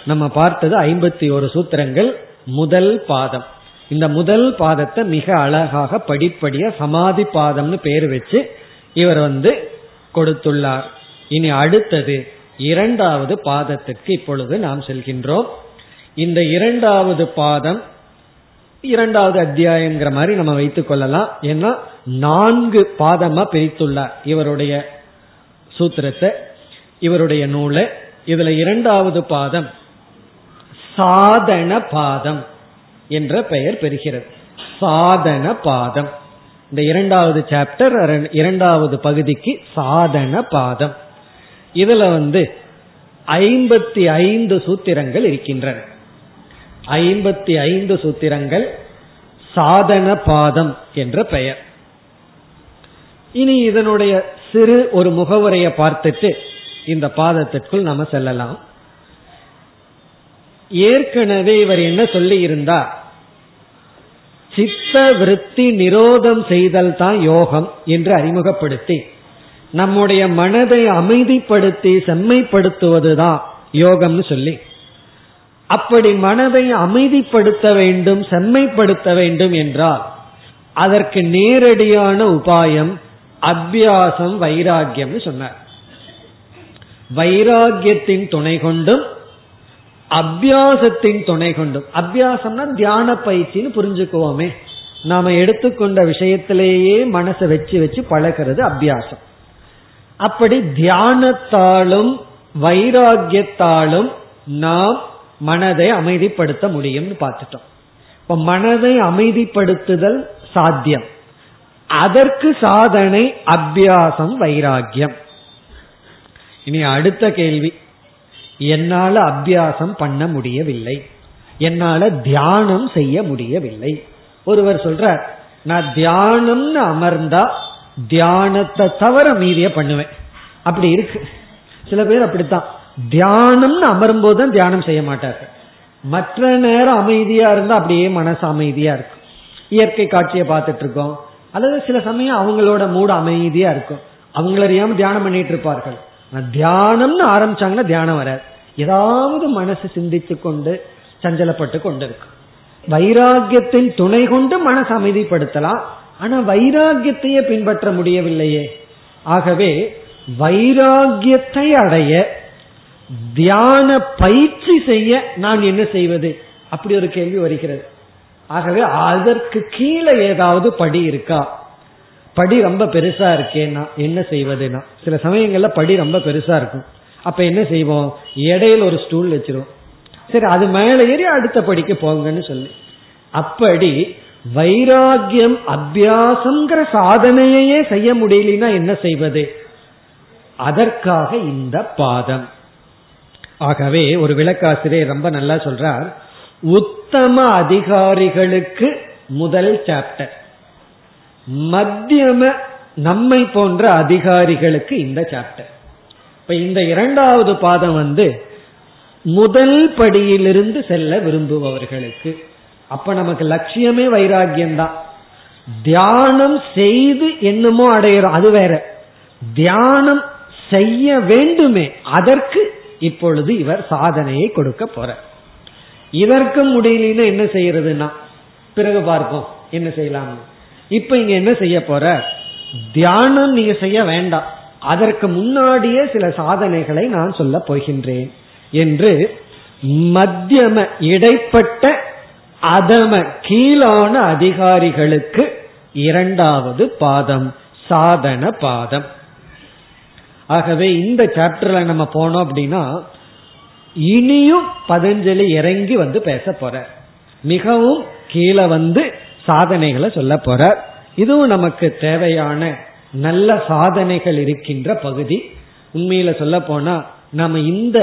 நம்ம பார்த்தது ஐம்பத்தி ஒரு சூத்திரங்கள் முதல் பாதம். இந்த முதல் பாதத்தை மிக அழகாக படிப்படியா சமாதி பாதம்னு பேர் வச்சு இவர் வந்து கொடுத்துள்ளார். இனி அடுத்தது இரண்டாவது பாதத்திற்கு இப்பொழுது நாம் செல்கின்றோம். இந்த இரண்டாவது பாதம் இரண்டாவது அத்தியாயங்கிற மாதிரி நம்ம வைத்துக் கொள்ளலாம். ஏன்னா நான்கு பாதமா பிரித்துள்ளார் இவருடைய சூத்திரத்தை இவருடைய நூலை. இதுல இரண்டாவது பாதம் சாதன பாதம் என்ற பெயர் பெறுகிறது. சாதன பாதம். இந்த இரண்டாவது சாப்டர் இரண்டாவது பகுதிக்கு சாதன பாதம். இதுல வந்து ஐம்பத்தி ஐந்து சூத்திரங்கள் இருக்கின்றன. ஐம்பத்தி ஐந்து சூத்திரங்கள் சாதன பாதம் என்ற பெயர். இனி இதனுடைய சிறு ஒரு முகவுரையை பார்த்துட்டு இந்த பாதத்திற்குள் நம்ம செல்லலாம். ஏற்கனவே இவர் என்ன சொல்லி இருந்தார் சித்த விருத்தி நிரோதம் செய்தல் தான் யோகம் என்று அறிமுகப்படுத்தி நம்முடைய மனதை அமைதிப்படுத்தி செம்மைப்படுத்துவதுதான் யோகம்னு சொல்லி அப்படி மனதை அமைதிப்படுத்த வேண்டும் செம்மைப்படுத்த வேண்டும் என்றால் அதற்கு நேரடியான உபாயம் அத்தியாசம் வைராகியம்னு சொன்னார். வைராகியத்தின் துணை கொண்டும் அபியாசத்தின் துணை கொண்டும். அபியாசம்னா தியான பயிற்சின்னு புரிஞ்சுக்குவோமே. நாம எடுத்துக்கொண்ட விஷயத்திலேயே மனசை வச்சு வச்சு பழகிறது அபியாசம். அப்படி தியானத்தாலும் வைராகியத்தாலும் நாம் மனதை அமைதிப்படுத்த முடியும்னு பார்த்துட்டோம். இப்ப மனதை அமைதிப்படுத்துதல் சாத்தியம். அதற்கு சாதனை அபியாசம் வைராகியம் இனி அடுத்த கேள்வி. என்னால அபியாசம் பண்ண முடியவில்லை. என்னால தியானம் செய்ய முடியவில்லை. ஒருவர் சொல்றார் நான் தியானம்னு அமர்ந்தா தியானத்தை தவிர மீதிய பண்ணுவேன். அப்படி இருக்கு. சில பேர் அப்படித்தான். தியானம்னு அமரும்போது தான் தியானம் செய்ய மாட்டார்கள். மற்ற நேரம் அமைதியா இருந்தா அப்படியே மனசு அமைதியா இருக்கும். இயற்கை காட்சியை பார்த்துட்டு இருக்கோம். அல்லது சில சமயம் அவங்களோட மூட அமைதியா இருக்கும். அவங்கள அறியாம தியானம் பண்ணிட்டு இருப்பார்கள். தியானம்னு ஆரம்பிச்சாங்கன்னா தியானம் வராது. ஏதாவது மனசு சிந்தித்து கொண்டு சஞ்சலப்பட்டு கொண்டு இருக்கும் வைராகியத்தின் துணை கொண்டு மனசு அமைதிப்படுத்தலாம். ஆனா வைராகியத்தையே பின்பற்ற முடியவில்லையே. ஆகவே வைராகியத்தை அடைய தியான பயிற்சி செய்ய நான் என்ன செய்வது? அப்படி ஒரு கேள்வி வருகிறது. ஆகவே அதற்கு கீழே ஏதாவது படி இருக்கா? படி ரொம்ப பெருசா இருக்கேன்னா என்ன செய்வதுன்னா சில சமயங்கள்ல படி ரொம்ப பெருசா இருக்கும். அப்ப என்ன செய்வோம்? இடையில ஒரு ஸ்டூல் வச்சிருவோம். சரி அது மேல ஏறி அடுத்த படிக்கு போங்கன்னு சொல்லி. அப்படி வைராகியம் அபியாசங்கிற சாதனையே செய்ய முடியலனா என்ன செய்வது? அதற்காக இந்த பாதம். ஆகவே ஒரு விளக்காசிரியர் ரொம்ப நல்லா சொல்றார் உத்தம அதிகாரிகளுக்கு முதல் சாப்டர் மத்தியம நம்மை போன்ற அதிகாரிகளுக்கு இந்த சாப்டர் இப்ப இந்த இரண்டாவது பாதம் வந்து முதல் படியிலிருந்து செல்ல விரும்புபவர்களுக்கு. அப்ப நமக்கு லட்சியமே வைராகியம் தான் தியானம் செய்து என்னமோ அடையிறோம் அது வேற. தியானம் செய்ய வேண்டுமே அதற்கு இப்பொழுது இவர் சாதனையை கொடுக்க போற. இதற்கு முடியலன்னா என்ன செய்யறதுன்னா பிறகு பார்ப்போம் என்ன செய்யலாம் இப்ப இங்க என்ன செய்ய போற? தியானம் நீங்க செய்ய வேண்டாம். அதற்கு முன்னாடியே சில சாதனைகளை நான் சொல்ல போகின்றேன் என்று மத்தியம இடைப்பட்ட அதம கீழான அதிகாரிகளுக்கு இரண்டாவது பாதம் சாதன பாதம். ஆகவே இந்த சாப்டர்ல நம்ம போனோம் அப்படின்னா இனியும் பதஞ்சலி இறங்கி வந்து பேச போற. மிகவும் கீழே வந்து சாதனைகளை சொல்ல போற. இதுவும் நமக்கு தேவையான நல்ல சாதனைகள் இருக்கின்ற பகுதி. உண்மையில சொல்ல போனா நம்ம இந்த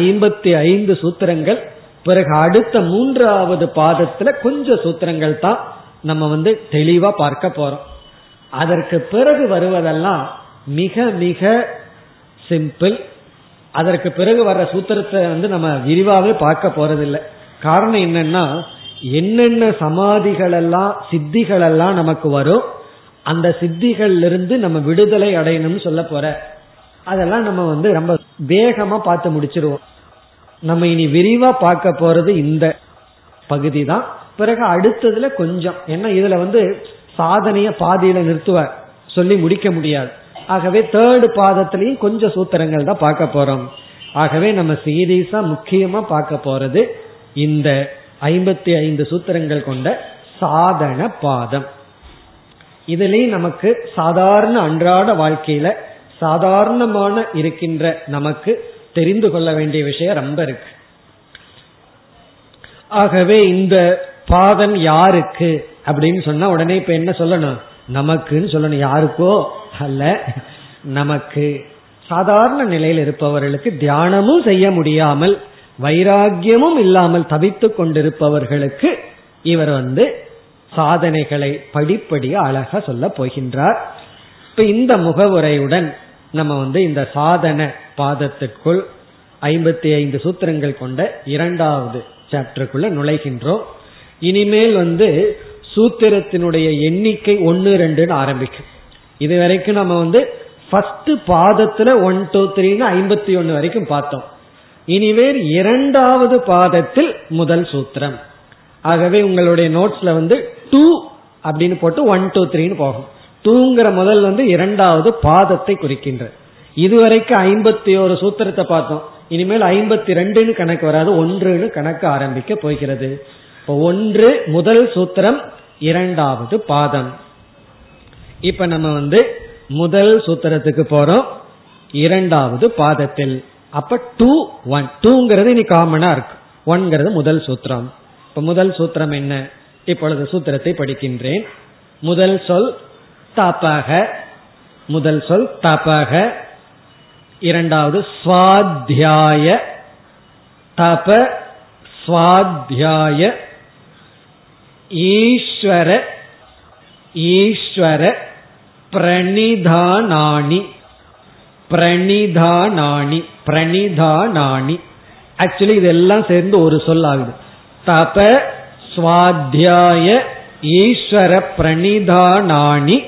ஐம்பத்தி ஐந்து சூத்திரங்கள் பிறகு அடுத்த மூன்றாவது பாதத்துல கொஞ்சம் சூத்திரங்கள் தான் நம்ம வந்து தெளிவா பார்க்க போறோம். அதற்கு பிறகு வருவதெல்லாம் மிக மிக சிம்பிள். அதற்கு பிறகு வர்ற சூத்திரத்தை வந்து நம்ம விரிவாகவே பார்க்க போறதில்லை. காரணம் என்னன்னா என்னென்ன சமாதிகள் எல்லாம் சித்திகள் எல்லாம் நமக்கு வரும் அந்த சித்திகள்ல இருந்து நம்ம விடுதலை அடையணும்னு சொல்ல போற. அதெல்லாம் நம்ம வந்து ரொம்ப வேகமா பார்த்து முடிச்சிருவோம். நம்ம இனி விரிவா பார்க்க போறது இந்த பகுதி தான். பிறகு அடுத்ததுல கொஞ்சம் ஏன்னா இதுல வந்து சாதனைய பாதியில நிறுத்துவார் சொல்லி முடிக்க முடியாது. ஆகவே தேர்டு பாதத்திலையும் கொஞ்சம் சூத்திரங்கள் தான் பார்க்க போறோம். ஆகவே நம்ம சீரியஸா முக்கியமா பார்க்க போறது இந்த ஐம்பத்தி ஐந்து சூத்திரங்கள் கொண்ட சாதன பாதம். இதுலயும் நமக்கு சாதாரண அன்றாட வாழ்க்கையில சாதாரணமான இருக்கின்ற நமக்கு தெரிந்து கொள்ள வேண்டிய விஷயம் ரொம்ப இருக்கு. ஆகவே இந்த பாதம் யாருக்கு அப்படின்னு சொன்னா உடனே இப்ப என்ன சொல்லணும்? நமக்குன்னு சொல்லணும். யாருக்கோ அல்ல நமக்கு சாதாரண நிலையில் இருப்பவர்களுக்கு தியானமும் செய்ய முடியாமல் வைராகியமும் இல்லாமல் தவித்து கொண்டிருப்பவர்களுக்கு இவர் வந்து சாதனைகளை படிப்படிய அழகா சொல்ல போகின்றார். இப்ப இந்த முகவுரையுடன் நம்ம வந்து இந்த சாதன பாதத்திற்குள் ஐம்பத்தி ஐந்து சூத்திரங்கள் கொண்ட இரண்டாவது சாப்டருக்குள்ள நுழைகின்றோம். இனிமேல் வந்து சூத்திரத்தினுடைய எண்ணிக்கை ஒன்னு ரெண்டுன்னு ஆரம்பிக்கும். இது வரைக்கும் நம்ம வந்து ஃபர்ஸ்ட் பாதத்துல ஒன் டூ த்ரீன்னு ஐம்பத்தி ஒன்னு வரைக்கும் பார்த்தோம். இனிவேர் இரண்டாவது பாதத்தில் முதல் சூத்திரம். ஆகவே உங்களுடைய நோட்ஸ்ல வந்து டூ அப்படின்னு போட்டு ஒன் டூ த்ரீன்னு போகும். டூங்கிற முதல் வந்து இரண்டாவது பாதத்தை குறிக்கின்ற இதுவரைக்கும் ஐம்பத்தி ஒரு சூத்திரத்தை பார்த்தோம். இனிமேல் ஐம்பத்தி ரெண்டுன்னு கணக்கு வராது. ஒன்றுன்னு கணக்கு ஆரம்பிக்க போகிறது. இப்போ ஒன்று முதல் சூத்திரம் இரண்டாவது பாதம். இப்ப நம்ம வந்து முதல் சூத்திரத்துக்கு போறோம். இரண்டாவது பாதத்தில். அப்ப டூ ஒன் டூங்கிறது இனி காமனா இருக்கு. ஒன்கிறது முதல் சூத்திரம். இப்ப முதல் சூத்திரம் என்ன? இப்பொழுது சூத்திரத்தை படிக்கின்றேன். முதல் சொல் தபக. முதல் சொல் தபக. இரண்டாவது சுவாத்தியாய. தப சுவாத்தியாய. ஈஸ்வர ஈஸ்வர பிரணிதானானி பிரணிதானானி பிரணிதானானி ஆக்சுவலி இதெல்லாம் சேர்ந்து ஒரு சொல் ஆகுது. தப சுவாத்தியாய ஈஸ்வர பிரணிதானானி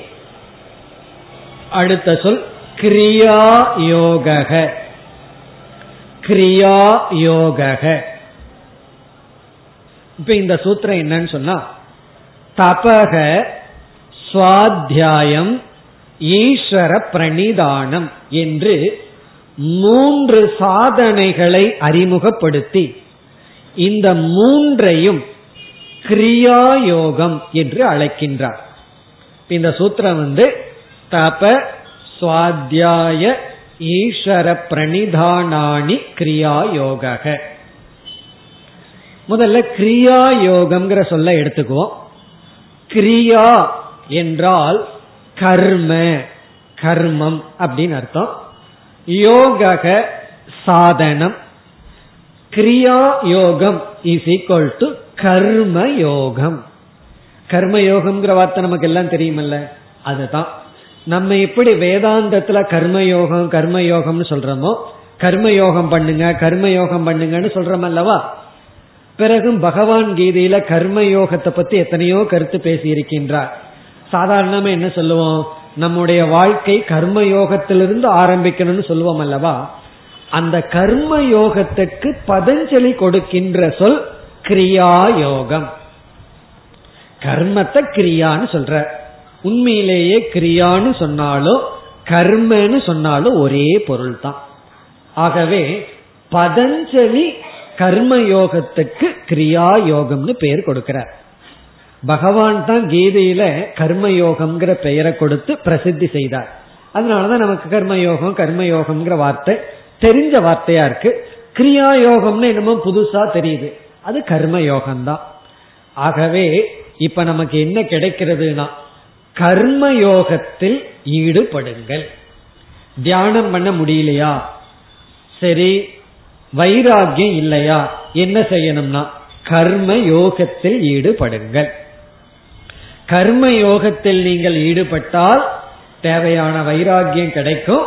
அடுத்த சொல் கிரியா யோக கிரியா யோக இப்ப இந்த சூத்திரம் என்னன்னு சொன்னா தபக சுவாத்தியாயம் ஈஸ்வர பிரணிதானம் என்று மூன்று சாதனைகளை அறிமுகப்படுத்தி இந்த மூன்றையும் கிரியாயோகம் என்று அழைக்கின்றார். இந்த சூத்திரம் வந்து தப சுவாத்தியாய ஈஸ்வர பிரணிதானானி கிரியா யோக முதல்ல கிரியா யோகம்ங்கிற சொல்ல எடுத்துக்குவோம். கிரியா என்றால் கர்ம கர்மம் அப்படின்னு அர்த்தம். யோக சாதனம். கிரியா யோகம் இஸ் ஈக்வல் டு கர்ம யோகம். கர்ம யோகம்ங்கிற வார்த்தை நமக்கு எல்லாம் தெரியுமல்ல. அதுதான். நம்ம எப்படி வேதாந்தத்துல கர்மயோகம் கர்மயோகம்னு சொல்றோமோ கர்மயோகம் பண்ணுங்க கர்மயோகம் பண்ணுங்கன்னு சொல்றோம் அல்லவா? பிறகு பகவான் கீதையில கர்மயோகத்தை பத்தி எத்தனையோ கருத்து பேசி இருக்கின்றார் சாதாரணமா என்ன சொல்லுவோம்? நம்முடைய வாழ்க்கை கர்ம யோகத்திலிருந்து ஆரம்பிக்கணும்னு சொல்லுவோம் அல்லவா? அந்த கர்ம யோகத்துக்கு பதஞ்சலி கொடுக்கின்ற சொல் கிரியா யோகம் கர்மத்தை கிரியான்னு சொல்ற. உண்மையிலேயே கிரியான்னு சொன்னாலும் கர்மன்னு சொன்னாலும் ஒரே பொருள் தான் ஆகவே பதஞ்சலி கர்ம யோகத்துக்கு கிரியா யோகம்னு பெயர் கொடுக்கிறார். பகவான் தான் கீதையில கர்மயோகம்ங்கிற பெயரை கொடுத்து பிரசித்தி செய்தார். அதனாலதான் நமக்கு கர்மயோகம் கர்மயோகம்ங்கிற வார்த்தை தெரிஞ்ச வார்த்தையா இருக்கு. கிரியா யோகம்னு என்னமோ புதுசா தெரியுது. அது கர்ம யோகம்தான் ஆகவே இப்ப நமக்கு என்ன கிடைக்கிறதுனா கர்ம யோகத்தில் ஈடுபடுங்கள். தியானம் பண்ண முடியலையா? சரி வைராகியம் இல்லையா? என்ன செய்யணும்னா கர்ம யோகத்தில் ஈடுபடுங்கள். கர்ம யோகத்தில் நீங்கள் ஈடுபட்டால் தேவையான வைராகியம் கிடைக்கும்.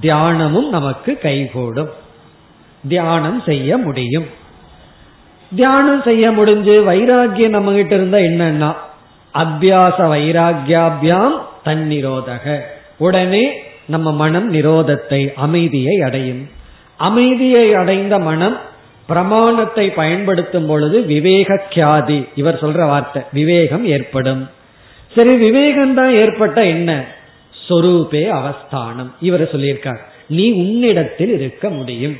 தியானமும் நமக்கு கைகூடும். தியானம் செய்ய முடியும். தியானம் செய்ய முடிஞ்சு வைராகியம் நம்ம கிட்ட இருந்தா என்னன்னா அபியாச வைராகியாபியாம் தன்னிரோதக. உடனே நம்ம மனம் நிரோதத்தை அமைதியை அடையும். அமைதியை அடைந்த மனம் பிரமாணத்தை பயன்படுத்தும் பொழுது விவேக கியாதி இவர் சொல்ற வார்த்தை விவேகம் ஏற்படும். சரி விவேகம் தான் ஏற்பட்ட என்ன? சொரூபே அவஸ்தானம். இவர் சொல்லியிருக்கார் நீ உன்னிடத்தில் இருக்க முடியும்.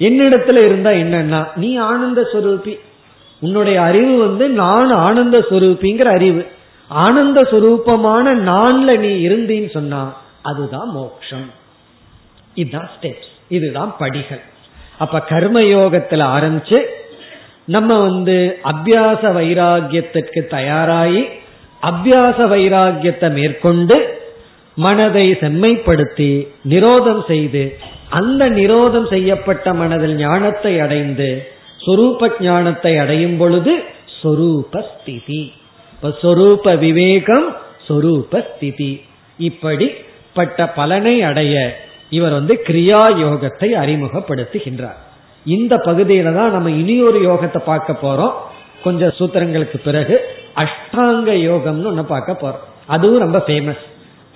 என்னிடத்துல இருந்தா என்னன்னா நீ ஆனந்த சொரூபி. உன்னுடைய அறிவு வந்து நான் ஆனந்த சொரூபிங்கிற அறிவு. ஆனந்த சுரூபமான நான்ல நீ இருந்தீன்னு சொன்னா அதுதான் மோக்ஷம். இதுதான் ஸ்டெப்ஸ் இதுதான் படிகள். அப்ப கர்மயோகத்துல ஆரம்பிச்சு நம்ம வந்து அபியாச வைராகியத்திற்கு தயாராகி அபியாச வைராகியத்தை மேற்கொண்டு மனதை செம்மைப்படுத்தி நிரோதம் செய்து அந்த நிரோதம் செய்யப்பட்ட மனதில் ஞானத்தை அடைந்து சொரூப ஞானத்தை அடையும் பொழுது சொரூப ஸ்திதி. இப்ப சொரூப விவேகம் சொரூப ஸ்திதி. இப்படிப்பட்ட பலனை அடைய இவர் வந்து கிரியா யோகத்தை அறிமுகப்படுத்துகின்றார். இந்த பகுதியில தான் நம்ம இனியொரு யோகத்தை பார்க்க போறோம். கொஞ்சம் சூத்திரங்களுக்கு பிறகு அஷ்டாங்க யோகம்னு ஒன்று பார்க்க போறோம். அதுவும் ரொம்ப ஃபேமஸ்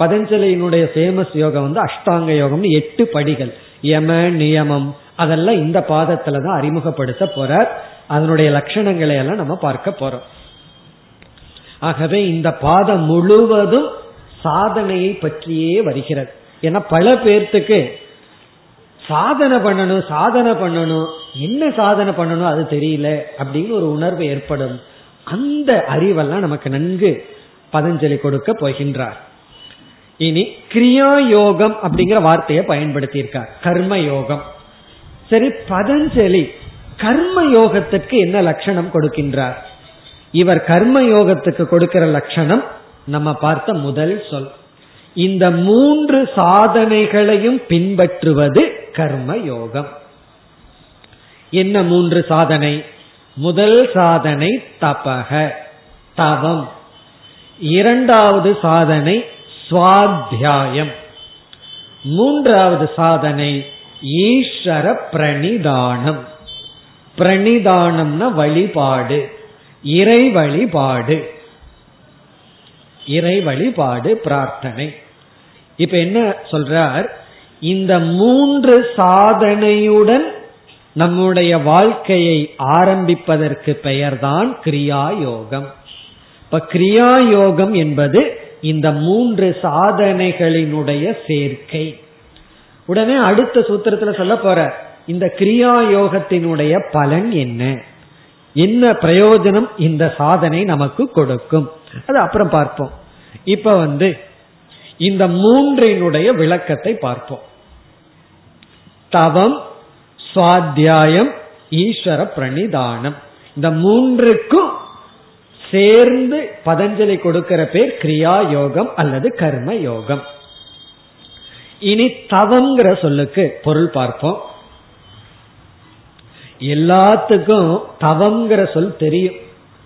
பதஞ்சலியினுடைய ஃபேமஸ் யோகம் வந்து அஷ்டாங்க யோகம்னு எட்டு படிகள். யம நியமம் அதெல்லாம் இந்த பாதத்துல தான் அறிமுகப்படுத்த போறார். அதனுடைய லட்சணங்களை எல்லாம் நம்ம பார்க்க போறோம். ஆகவே இந்த பாதம் முழுவதும் சாதனையை பற்றியே வருகிறது. ஏன்னா பல பேர்த்துக்கு சாதனை பண்ணணும் சாதனை பண்ணணும். என்ன சாதனை பண்ணணும் அது தெரியல அப்படின்னு ஒரு உணர்வு ஏற்படும். அந்த அறிவெல்லாம் நமக்கு நன்கு பதஞ்சலி கொடுக்க போகின்றார். இனி கிரியா யோகம் அப்படிங்கிற வார்த்தையை பயன்படுத்தியிருக்கார். கர்ம யோகம் சரி பதஞ்சலி கர்ம யோகத்திற்கு என்ன லட்சணம் கொடுக்கின்றார்? இவர் கர்ம யோகத்துக்கு கொடுக்கிற லட்சணம் நம்ம பார்த்த முதல் சொல். இந்த மூன்று சாதனைகளையும் பின்பற்றுவது கர்ம யோகம் என்ன மூன்று சாதனை? முதல் சாதனை தபக தவம். இரண்டாவது சாதனை சுவாத்தியாயம். மூன்றாவது சாதனை ஈஸ்வர பிரணிதானம். பிரணிதானம்னா வழிபாடு இறை வழிபாடு. இறை வழிபாடு பிரார்த்தனை. இப்ப என்ன சொல்றார்? இந்த மூன்று சாதனையுடன் நம்முடைய வாழ்க்கையை ஆரம்பிப்பதற்கு பெயர்தான் கிரியா யோகம் இப்ப கிரியா யோகம் என்பது இந்த மூன்று சாதனைகளினுடைய சேர்க்கை. உடனே அடுத்த சூத்திரத்துல சொல்ல போற இந்த கிரியா யோகத்தினுடைய பலன் என்ன? என்ன பிரயோஜனம் இந்த சாதனை நமக்கு கொடுக்கும்? அது அப்புறம் பார்ப்போம். இப்ப வந்து இந்த மூன்றினுடைய விளக்கத்தை பார்ப்போம். தவம் சுவாத்தியாயம் ஈஸ்வர பிரணிதானம். இந்த மூன்றுக்கும் சேர்ந்து பதஞ்சலி கொடுக்கிற பேர் கிரியா யோகம் அல்லது கர்ம யோகம் இனி தவங்கிற சொல்லுக்கு பொருள் பார்ப்போம். எல்லாத்துக்கும் தவங்கிற சொல் தெரியும்.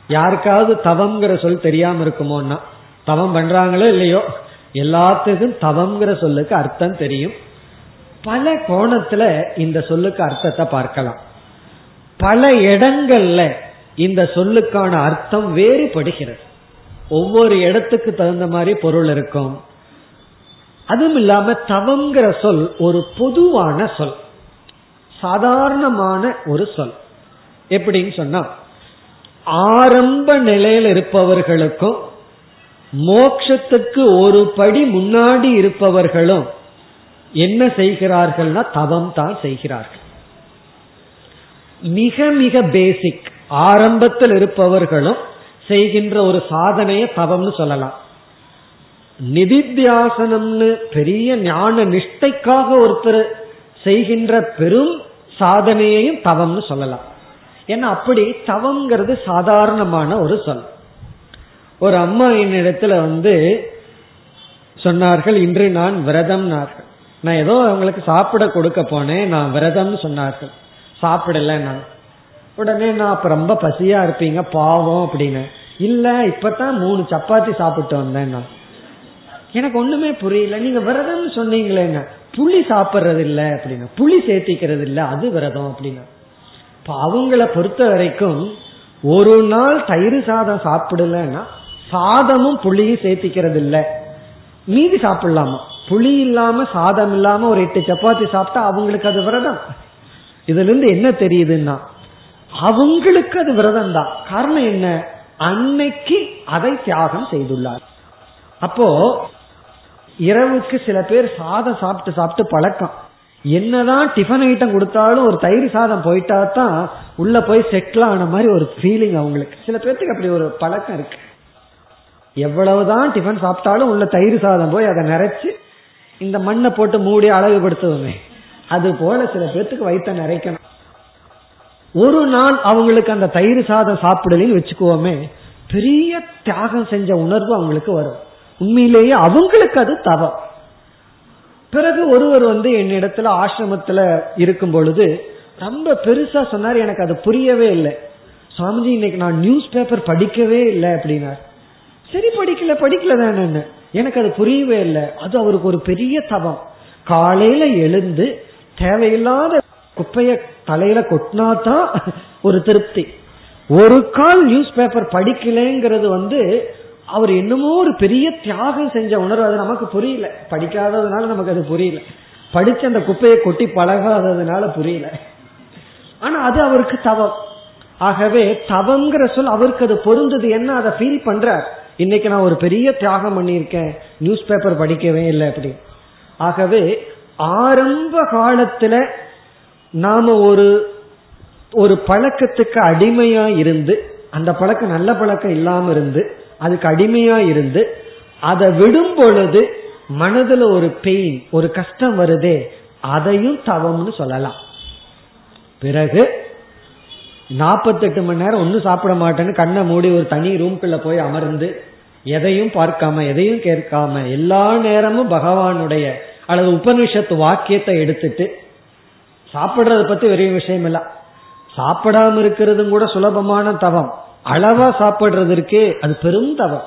யாருக்காவது தவங்கிற சொல் தெரியாம இருக்குமோன்னா தவம் பண்றாங்களோ இல்லையோ எல்லாத்துக்கும் தவம்ங்கிற சொல்லுக்கு அர்த்தம் தெரியும். பல கோணத்துல இந்த சொல்லுக்கு அர்த்தத்தை பார்க்கலாம். பல இடங்கள்ல இந்த சொல்லுக்கான அர்த்தம் வேறுபடுகிறது. ஒவ்வொரு இடத்துக்கு தகுந்த மாதிரி பொருள் இருக்கும். அதுவும் இல்லாம தவங்கிற சொல் ஒரு பொதுவான சொல். சாதாரணமான ஒரு சொல். எப்படின்னு சொன்னா ஆரம்ப நிலையில் இருப்பவர்களுக்கும் மோக்ஷத்துக்கு ஒரு படி முன்னாடி இருப்பவர்களும் என்ன செய்கிறார்கள்னா தவம் தான் செய்கிறார்கள். மிக மிக பேசிக் ஆரம்பத்தில் இருப்பவர்களும் செய்கின்ற ஒரு சாதனைய தவம்னு சொல்லலாம். நிதித்தியாசனம்னு பெரிய ஞான நிஷ்டைக்காக ஒருத்தர் செய்கின்ற பெரும் சாதனையையும் தவம்னு சொல்லலாம். ஏன்னா அப்படி தவம்ங்கிறது சாதாரணமான ஒரு சொல். ஒரு அம்மா என்னிடத்துல வந்து சொன்னார்கள் இன்று நான் விரதம் நான் ஏதோ அவங்களுக்கு சாப்பிட கொடுக்க போனேன் நான் விரதம்னு சொன்னார்கள். சாப்பிடல நான். உடனே நான் அப்ப ரொம்ப பசியா இருப்பீங்க பாவம் அப்படின்னு. இல்ல இப்பதான் மூணு சப்பாத்தி சாப்பிட்டு வந்தேன் நான். எனக்கு ஒண்ணுமே புரியல நீங்க விரதம்னு சொன்னீங்களேங்க புளி சாப்பிட்றது இல்ல அப்படின்னா. புளி சேர்த்திக்கிறது இல்ல அது விரதம் அப்படின்னா. இப்ப அவங்கள பொறுத்த வரைக்கும் ஒரு நாள் தயிர் சாதம் சாப்பிடலன்னா சாதமும் புளியும் சேர்த்திக்கிறது இல்ல மீதி சாப்பிடலாமா? புளி இல்லாம சாதம் இல்லாம ஒரு எட்டு சப்பாத்தி சாப்பிட்டா அவங்களுக்கு அது விரதம். இதுல இருந்து என்ன தெரியுதுன்னா அவங்களுக்கு அது விரதம் தான் காரணம் என்ன? அன்னைக்கு அதை தியாகம் செய்துள்ளார். அப்போ இரவுக்கு சில பேர் சாதம் சாப்பிட்டு சாப்பிட்டு பழக்கம். என்னதான் டிஃபன் ஐட்டம் கொடுத்தாலும் ஒரு தயிர் சாதம் போயிட்டா தான் உள்ள போய் செட்டில் ஆன மாதிரி ஒரு ஃபீலிங் அவங்களுக்கு. சில பேர்த்துக்கு அப்படி ஒரு பழக்கம் இருக்கு. எவ்வளவுதான் டிஃபன் சாப்பிட்டாலும் உள்ள தயிர் சாதம் போய் அதை நிறைச்சு இந்த மண்ணை போட்டு மூடி அழகுபடுத்துவோமே. அது போல சில பேர்த்துக்கு வயிற்ற நிறைக்கணும். ஒரு நாள் அவங்களுக்கு அந்த தயிர் சாதம் சாப்பிடலன்னு வச்சுக்குவோமே பெரிய தியாகம் செஞ்ச உணர்வு அவங்களுக்கு வரும். உண்மையிலேயே அவங்களுக்கு அது தவம். பிறகு ஒருவர் வந்து என்னிடத்துல ஆசிரமத்துல இருக்கும் பொழுது ரொம்ப பெருசா சொன்னார் எனக்கு அது புரியவே இல்லை. சுவாமிஜி இன்னைக்கு நான் நியூஸ் பேப்பர் படிக்கவே இல்லை அப்படின்னார். சரி படிக்கல படிக்கல தானே எனக்கு அது புரியவே இல்லை. அது அவருக்கு ஒரு பெரிய தவம். காலையில எழுந்து தேவையில்லாத குப்பைய தலையில கொட்டினாதான் ஒரு திருப்தி. ஒரு கால் நியூஸ் பேப்பர் படிக்கலைங்கிறது வந்து அவர் என்னமோ ஒரு பெரிய தியாகம் செஞ்ச உணர்வு. அது நமக்கு புரியல. படிக்காததுனால நமக்கு அது புரியல. படிச்சு அந்த குப்பையை கொட்டி பழகாததுனால புரியல. ஆனா அது அவருக்கு தவம். ஆகவே தவங்கிற சொல் அவருக்கு அது பொருந்தது. என்ன அதை ஃபீல் பண்றார்? இன்னைக்கு நான் ஒரு பெரிய தியாகம் பண்ணியிருக்கேன். நியூஸ் பேப்பர் படிக்கவே இல்லை அப்படி. ஆகவே ஆரம்ப காலத்துல நாம ஒரு ஒரு பழக்கத்துக்கு அடிமையா இருந்து அந்த பழக்கம் நல்ல பழக்கம் இல்லாம இருந்து அதுக்கு அடிமையா இருந்து அதை விடும் பொழுது மனதுல ஒரு பெயின் ஒரு கஷ்டம் வருதே அதையும் தவம்னு சொல்லலாம். பிறகு நாற்பத்தெட்டு மணி நேரம் ஒன்றும் சாப்பிட மாட்டேன்னு கண்ணை மூடி ஒரு தனி ரூம்குள்ள போய் அமர்ந்து எதையும் பார்க்காம எதையும் கேட்காம எல்லா நேரமும் பகவானுடைய அல்லது உபனிஷத்து வாக்கியத்தை எடுத்துட்டு சாப்பிடுறத பத்தி பெரிய விஷயம் இல்ல. சாப்பிடாம இருக்கிறதும் கூட சுலபமான தவம். அளவா இருக்கே அது பெரும் தவம்.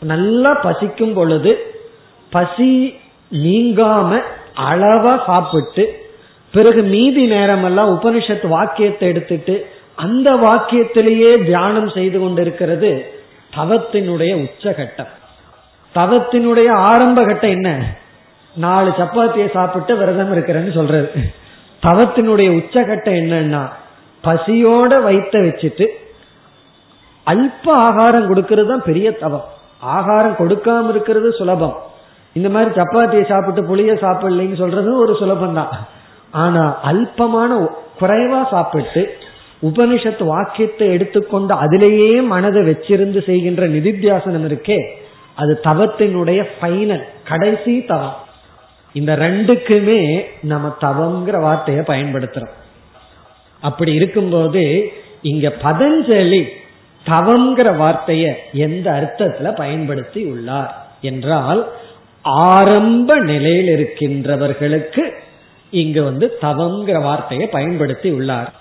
நல்லா பசிக்கும் பொழுது பசி நீங்காம அளவா சாப்பிட்டு பிறகு மீதி நேரம் எல்லாம் உபனிஷத்து வாக்கியத்தை எடுத்துட்டு அந்த வாக்கியத்திலேயே தியானம் செய்து கொண்டிருக்கிறது தவத்தினுடைய உச்சகட்டம். தவத்தினுடைய ஆரம்ப கட்டம் என்ன? நாலு சப்பாத்தியை சாப்பிட்டு விரதம் இருக்கிறேன்னு சொல்றது. தவத்தினுடைய உச்சகட்டம் என்னன்னா பசியோட வைத்த வச்சுட்டு அல்ப ஆகாரம் கொடுக்கறது தான் பெரிய தவம். ஆகாரம் கொடுக்காம இருக்கிறது சுலபம். இந்த மாதிரி சப்பாத்தியை சாப்பிட்டு புளிய சாப்பிடலைன்னு சொல்றது ஒரு சுலபம் தான் ஆனா அல்பமான குறைவா சாப்பிட்டு உபனிஷத்து வாக்கியத்தை எடுத்துக்கொண்டு அதிலேயே மனதை வச்சிருந்து செய்கின்ற நிதித்தியாசனம் இருக்கே அது தவத்தினுடைய ஃபைனல் கடைசி தவம். இந்த ரெண்டுக்குமே நம்ம தவங்கிற வார்த்தையை பயன்படுத்துறோம். அப்படி இருக்கும்போது இங்க பதஞ்சலி தவங்கிற வார்த்தைய எந்த அர்த்தத்துல பயன்படுத்தி உள்ளார் என்றால் ஆரம்ப நிலையில் இருக்கின்றவர்களுக்கு இங்கு வந்து தவங்கிற வார்த்தையை பயன்படுத்தி உள்ளார்.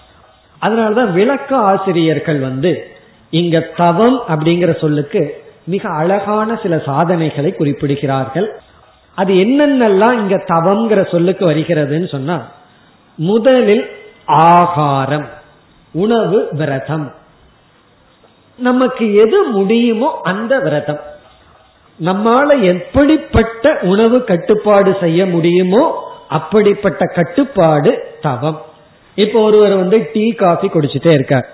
அதனாலதான் விளக்க ஆசிரியர்கள் வந்து இங்க தவம் அப்படிங்கிற சொல்லுக்கு மிக அழகான சில சாதனைகளை குறிப்பிடுகிறார்கள். அது என்னென்னலாம் இங்க தவம்ங்கிற சொல்லுக்கு வருகிறதுன்னு சொன்னா முதலில் ஆகாரம் உணவு விரதம். நமக்கு எது முடியுமோ அந்த விரதம். நம்மால எப்படிப்பட்ட உணவு கட்டுப்பாடு செய்ய முடியுமோ அப்படிப்பட்ட கட்டுப்பாடு தவம். இப்போ ஒருவர் வந்து டீ காஃபி குடிச்சிட்டே இருக்கார்.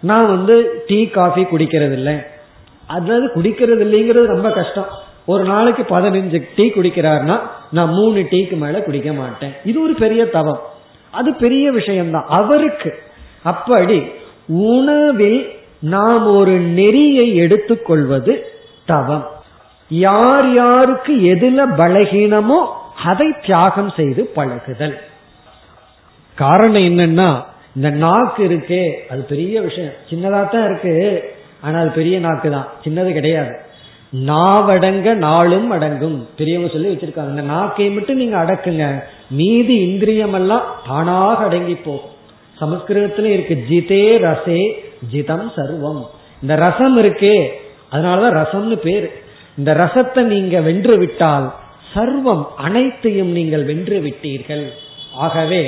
நான் வந்து டீ காஃபி குடிக்கிறது இல்லை அதாவது குடிக்கிறது இல்லைங்கிறது ரொம்ப கஷ்டம். ஒரு நாளைக்கு பதினஞ்சு டீ குடிக்கிறார்னா நான் மூணு டீக்கு மேல குடிக்க மாட்டேன். இது ஒரு பெரிய தவம். அது பெரிய விஷயம்தான். அவருக்கு அப்படி உணவில் நாம் ஒரு நெறியை எடுத்துக்கொள்வது தவம். யார் யாருக்கு எதுல பலகீனமோ அதை தியாகம் செய்து பழகுதல். காரணம் என்னன்னா இந்த நாக்கு இருக்கே அது பெரிய விஷயம். சின்னதா தான் இருக்கு ஆனா அது பெரிய நாக்கு தான் சின்னது கிடையாது. நாவடங்க நாளும் அடங்கும் பெரியவங்க சொல்லி வச்சிருக்காங்க. இந்த நாக்கை மட்டும் நீங்க அடக்குங்க. மீதி இந்திரியம் எல்லாம் தானாக அடங்கி போகும். சமஸ்கிருதத்துல இருக்கு ஜிதே ரசே ஜிதம் சர்வம். இந்த ரசம் இருக்கே அதனாலதான் ரசம்னு பேரு. இந்த ரசத்தை நீங்க வென்று விட்டால் சர்வம் அனைத்தையும் நீங்கள் வென்று விட்டீர்கள். ஆகவே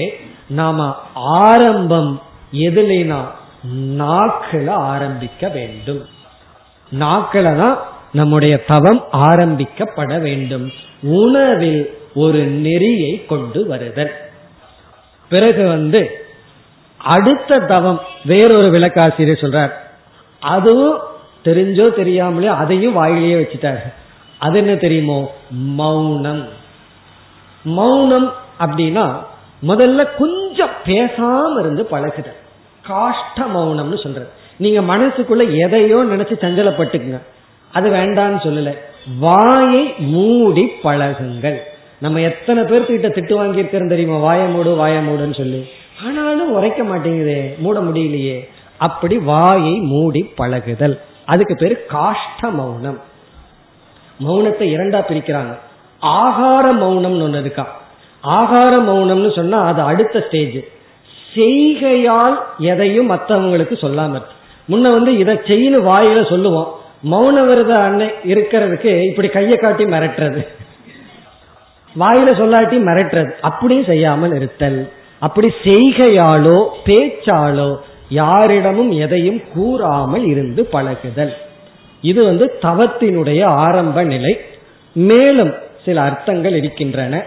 நாம ஆரம்பம் எதுலேனா நாக்கில ஆரம்பிக்க வேண்டும். நாக்கில தான் நம்முடைய தவம் ஆரம்பிக்கப்பட வேண்டும். உணவில் ஒரு நெறியை கொண்டு வருதல். பிறகு வந்து அடுத்த தவம் வேறொரு விளக்காசிரியர் சொல்றார். அதுவும் தெரிஞ்சோ தெரியாமலையோ அதையும் வாயிலேயே வச்சுட்டார். அது என்ன தெரியுமோ? மௌனம். மௌனம் அப்படின்னா முதல்ல கொஞ்சம் பேசாம இருந்து பழகுத காஷ்ட மௌனம்னு சொல்றது. நீங்க மனசுக்குள்ள எதையோ நினைச்சு சஞ்சலப்பட்டுக்குங்க. அது வேண்டான்னு சொல்லல. வாயை மூடி பழகுங்கள். நம்ம எத்தனை பேர்த்துக்கிட்ட திட்டு வாங்கியிருக்கிறோம் தெரியுமா? வாய மூடு வாய மூடுன்னு சொல்லி. ஆனாலும் உரைக்க மாட்டேங்குதே. மூட முடியலையே. அப்படி வாயை மூடி பழகுதல். அதுக்கு பேரு காஷ்ட மௌனம். மௌனத்தை இரண்டா பிரிக்கிறாங்க. ஆகார மௌனம்னு ஒன்று இருக்கா? ஆகார மௌனம்னு சொன்னா அது அடுத்த ஸ்டேஜ் செய்கையால் எதையும் மற்றவங்களுக்கு சொல்லாம இருக்கு. முன்ன வந்து இதை செய்யு வாயில சொல்லுவோம். மௌன விரத அன்னை இருக்கிறதுக்கு இப்படி கையை காட்டி மிரட்டுறது. வாயில சொல்லாட்டி மிரட்டுறது. அப்படியும் செய்யாமல் இருத்தல். அப்படி செய்கையாலோ பேச்சாலோ யாரிடமும் எதையும் கூறாமல் இருந்து பழகுதல். இது வந்து தவத்தினுடைய ஆரம்ப நிலை. மேலும் சில அர்த்தங்கள் இருக்கின்றன.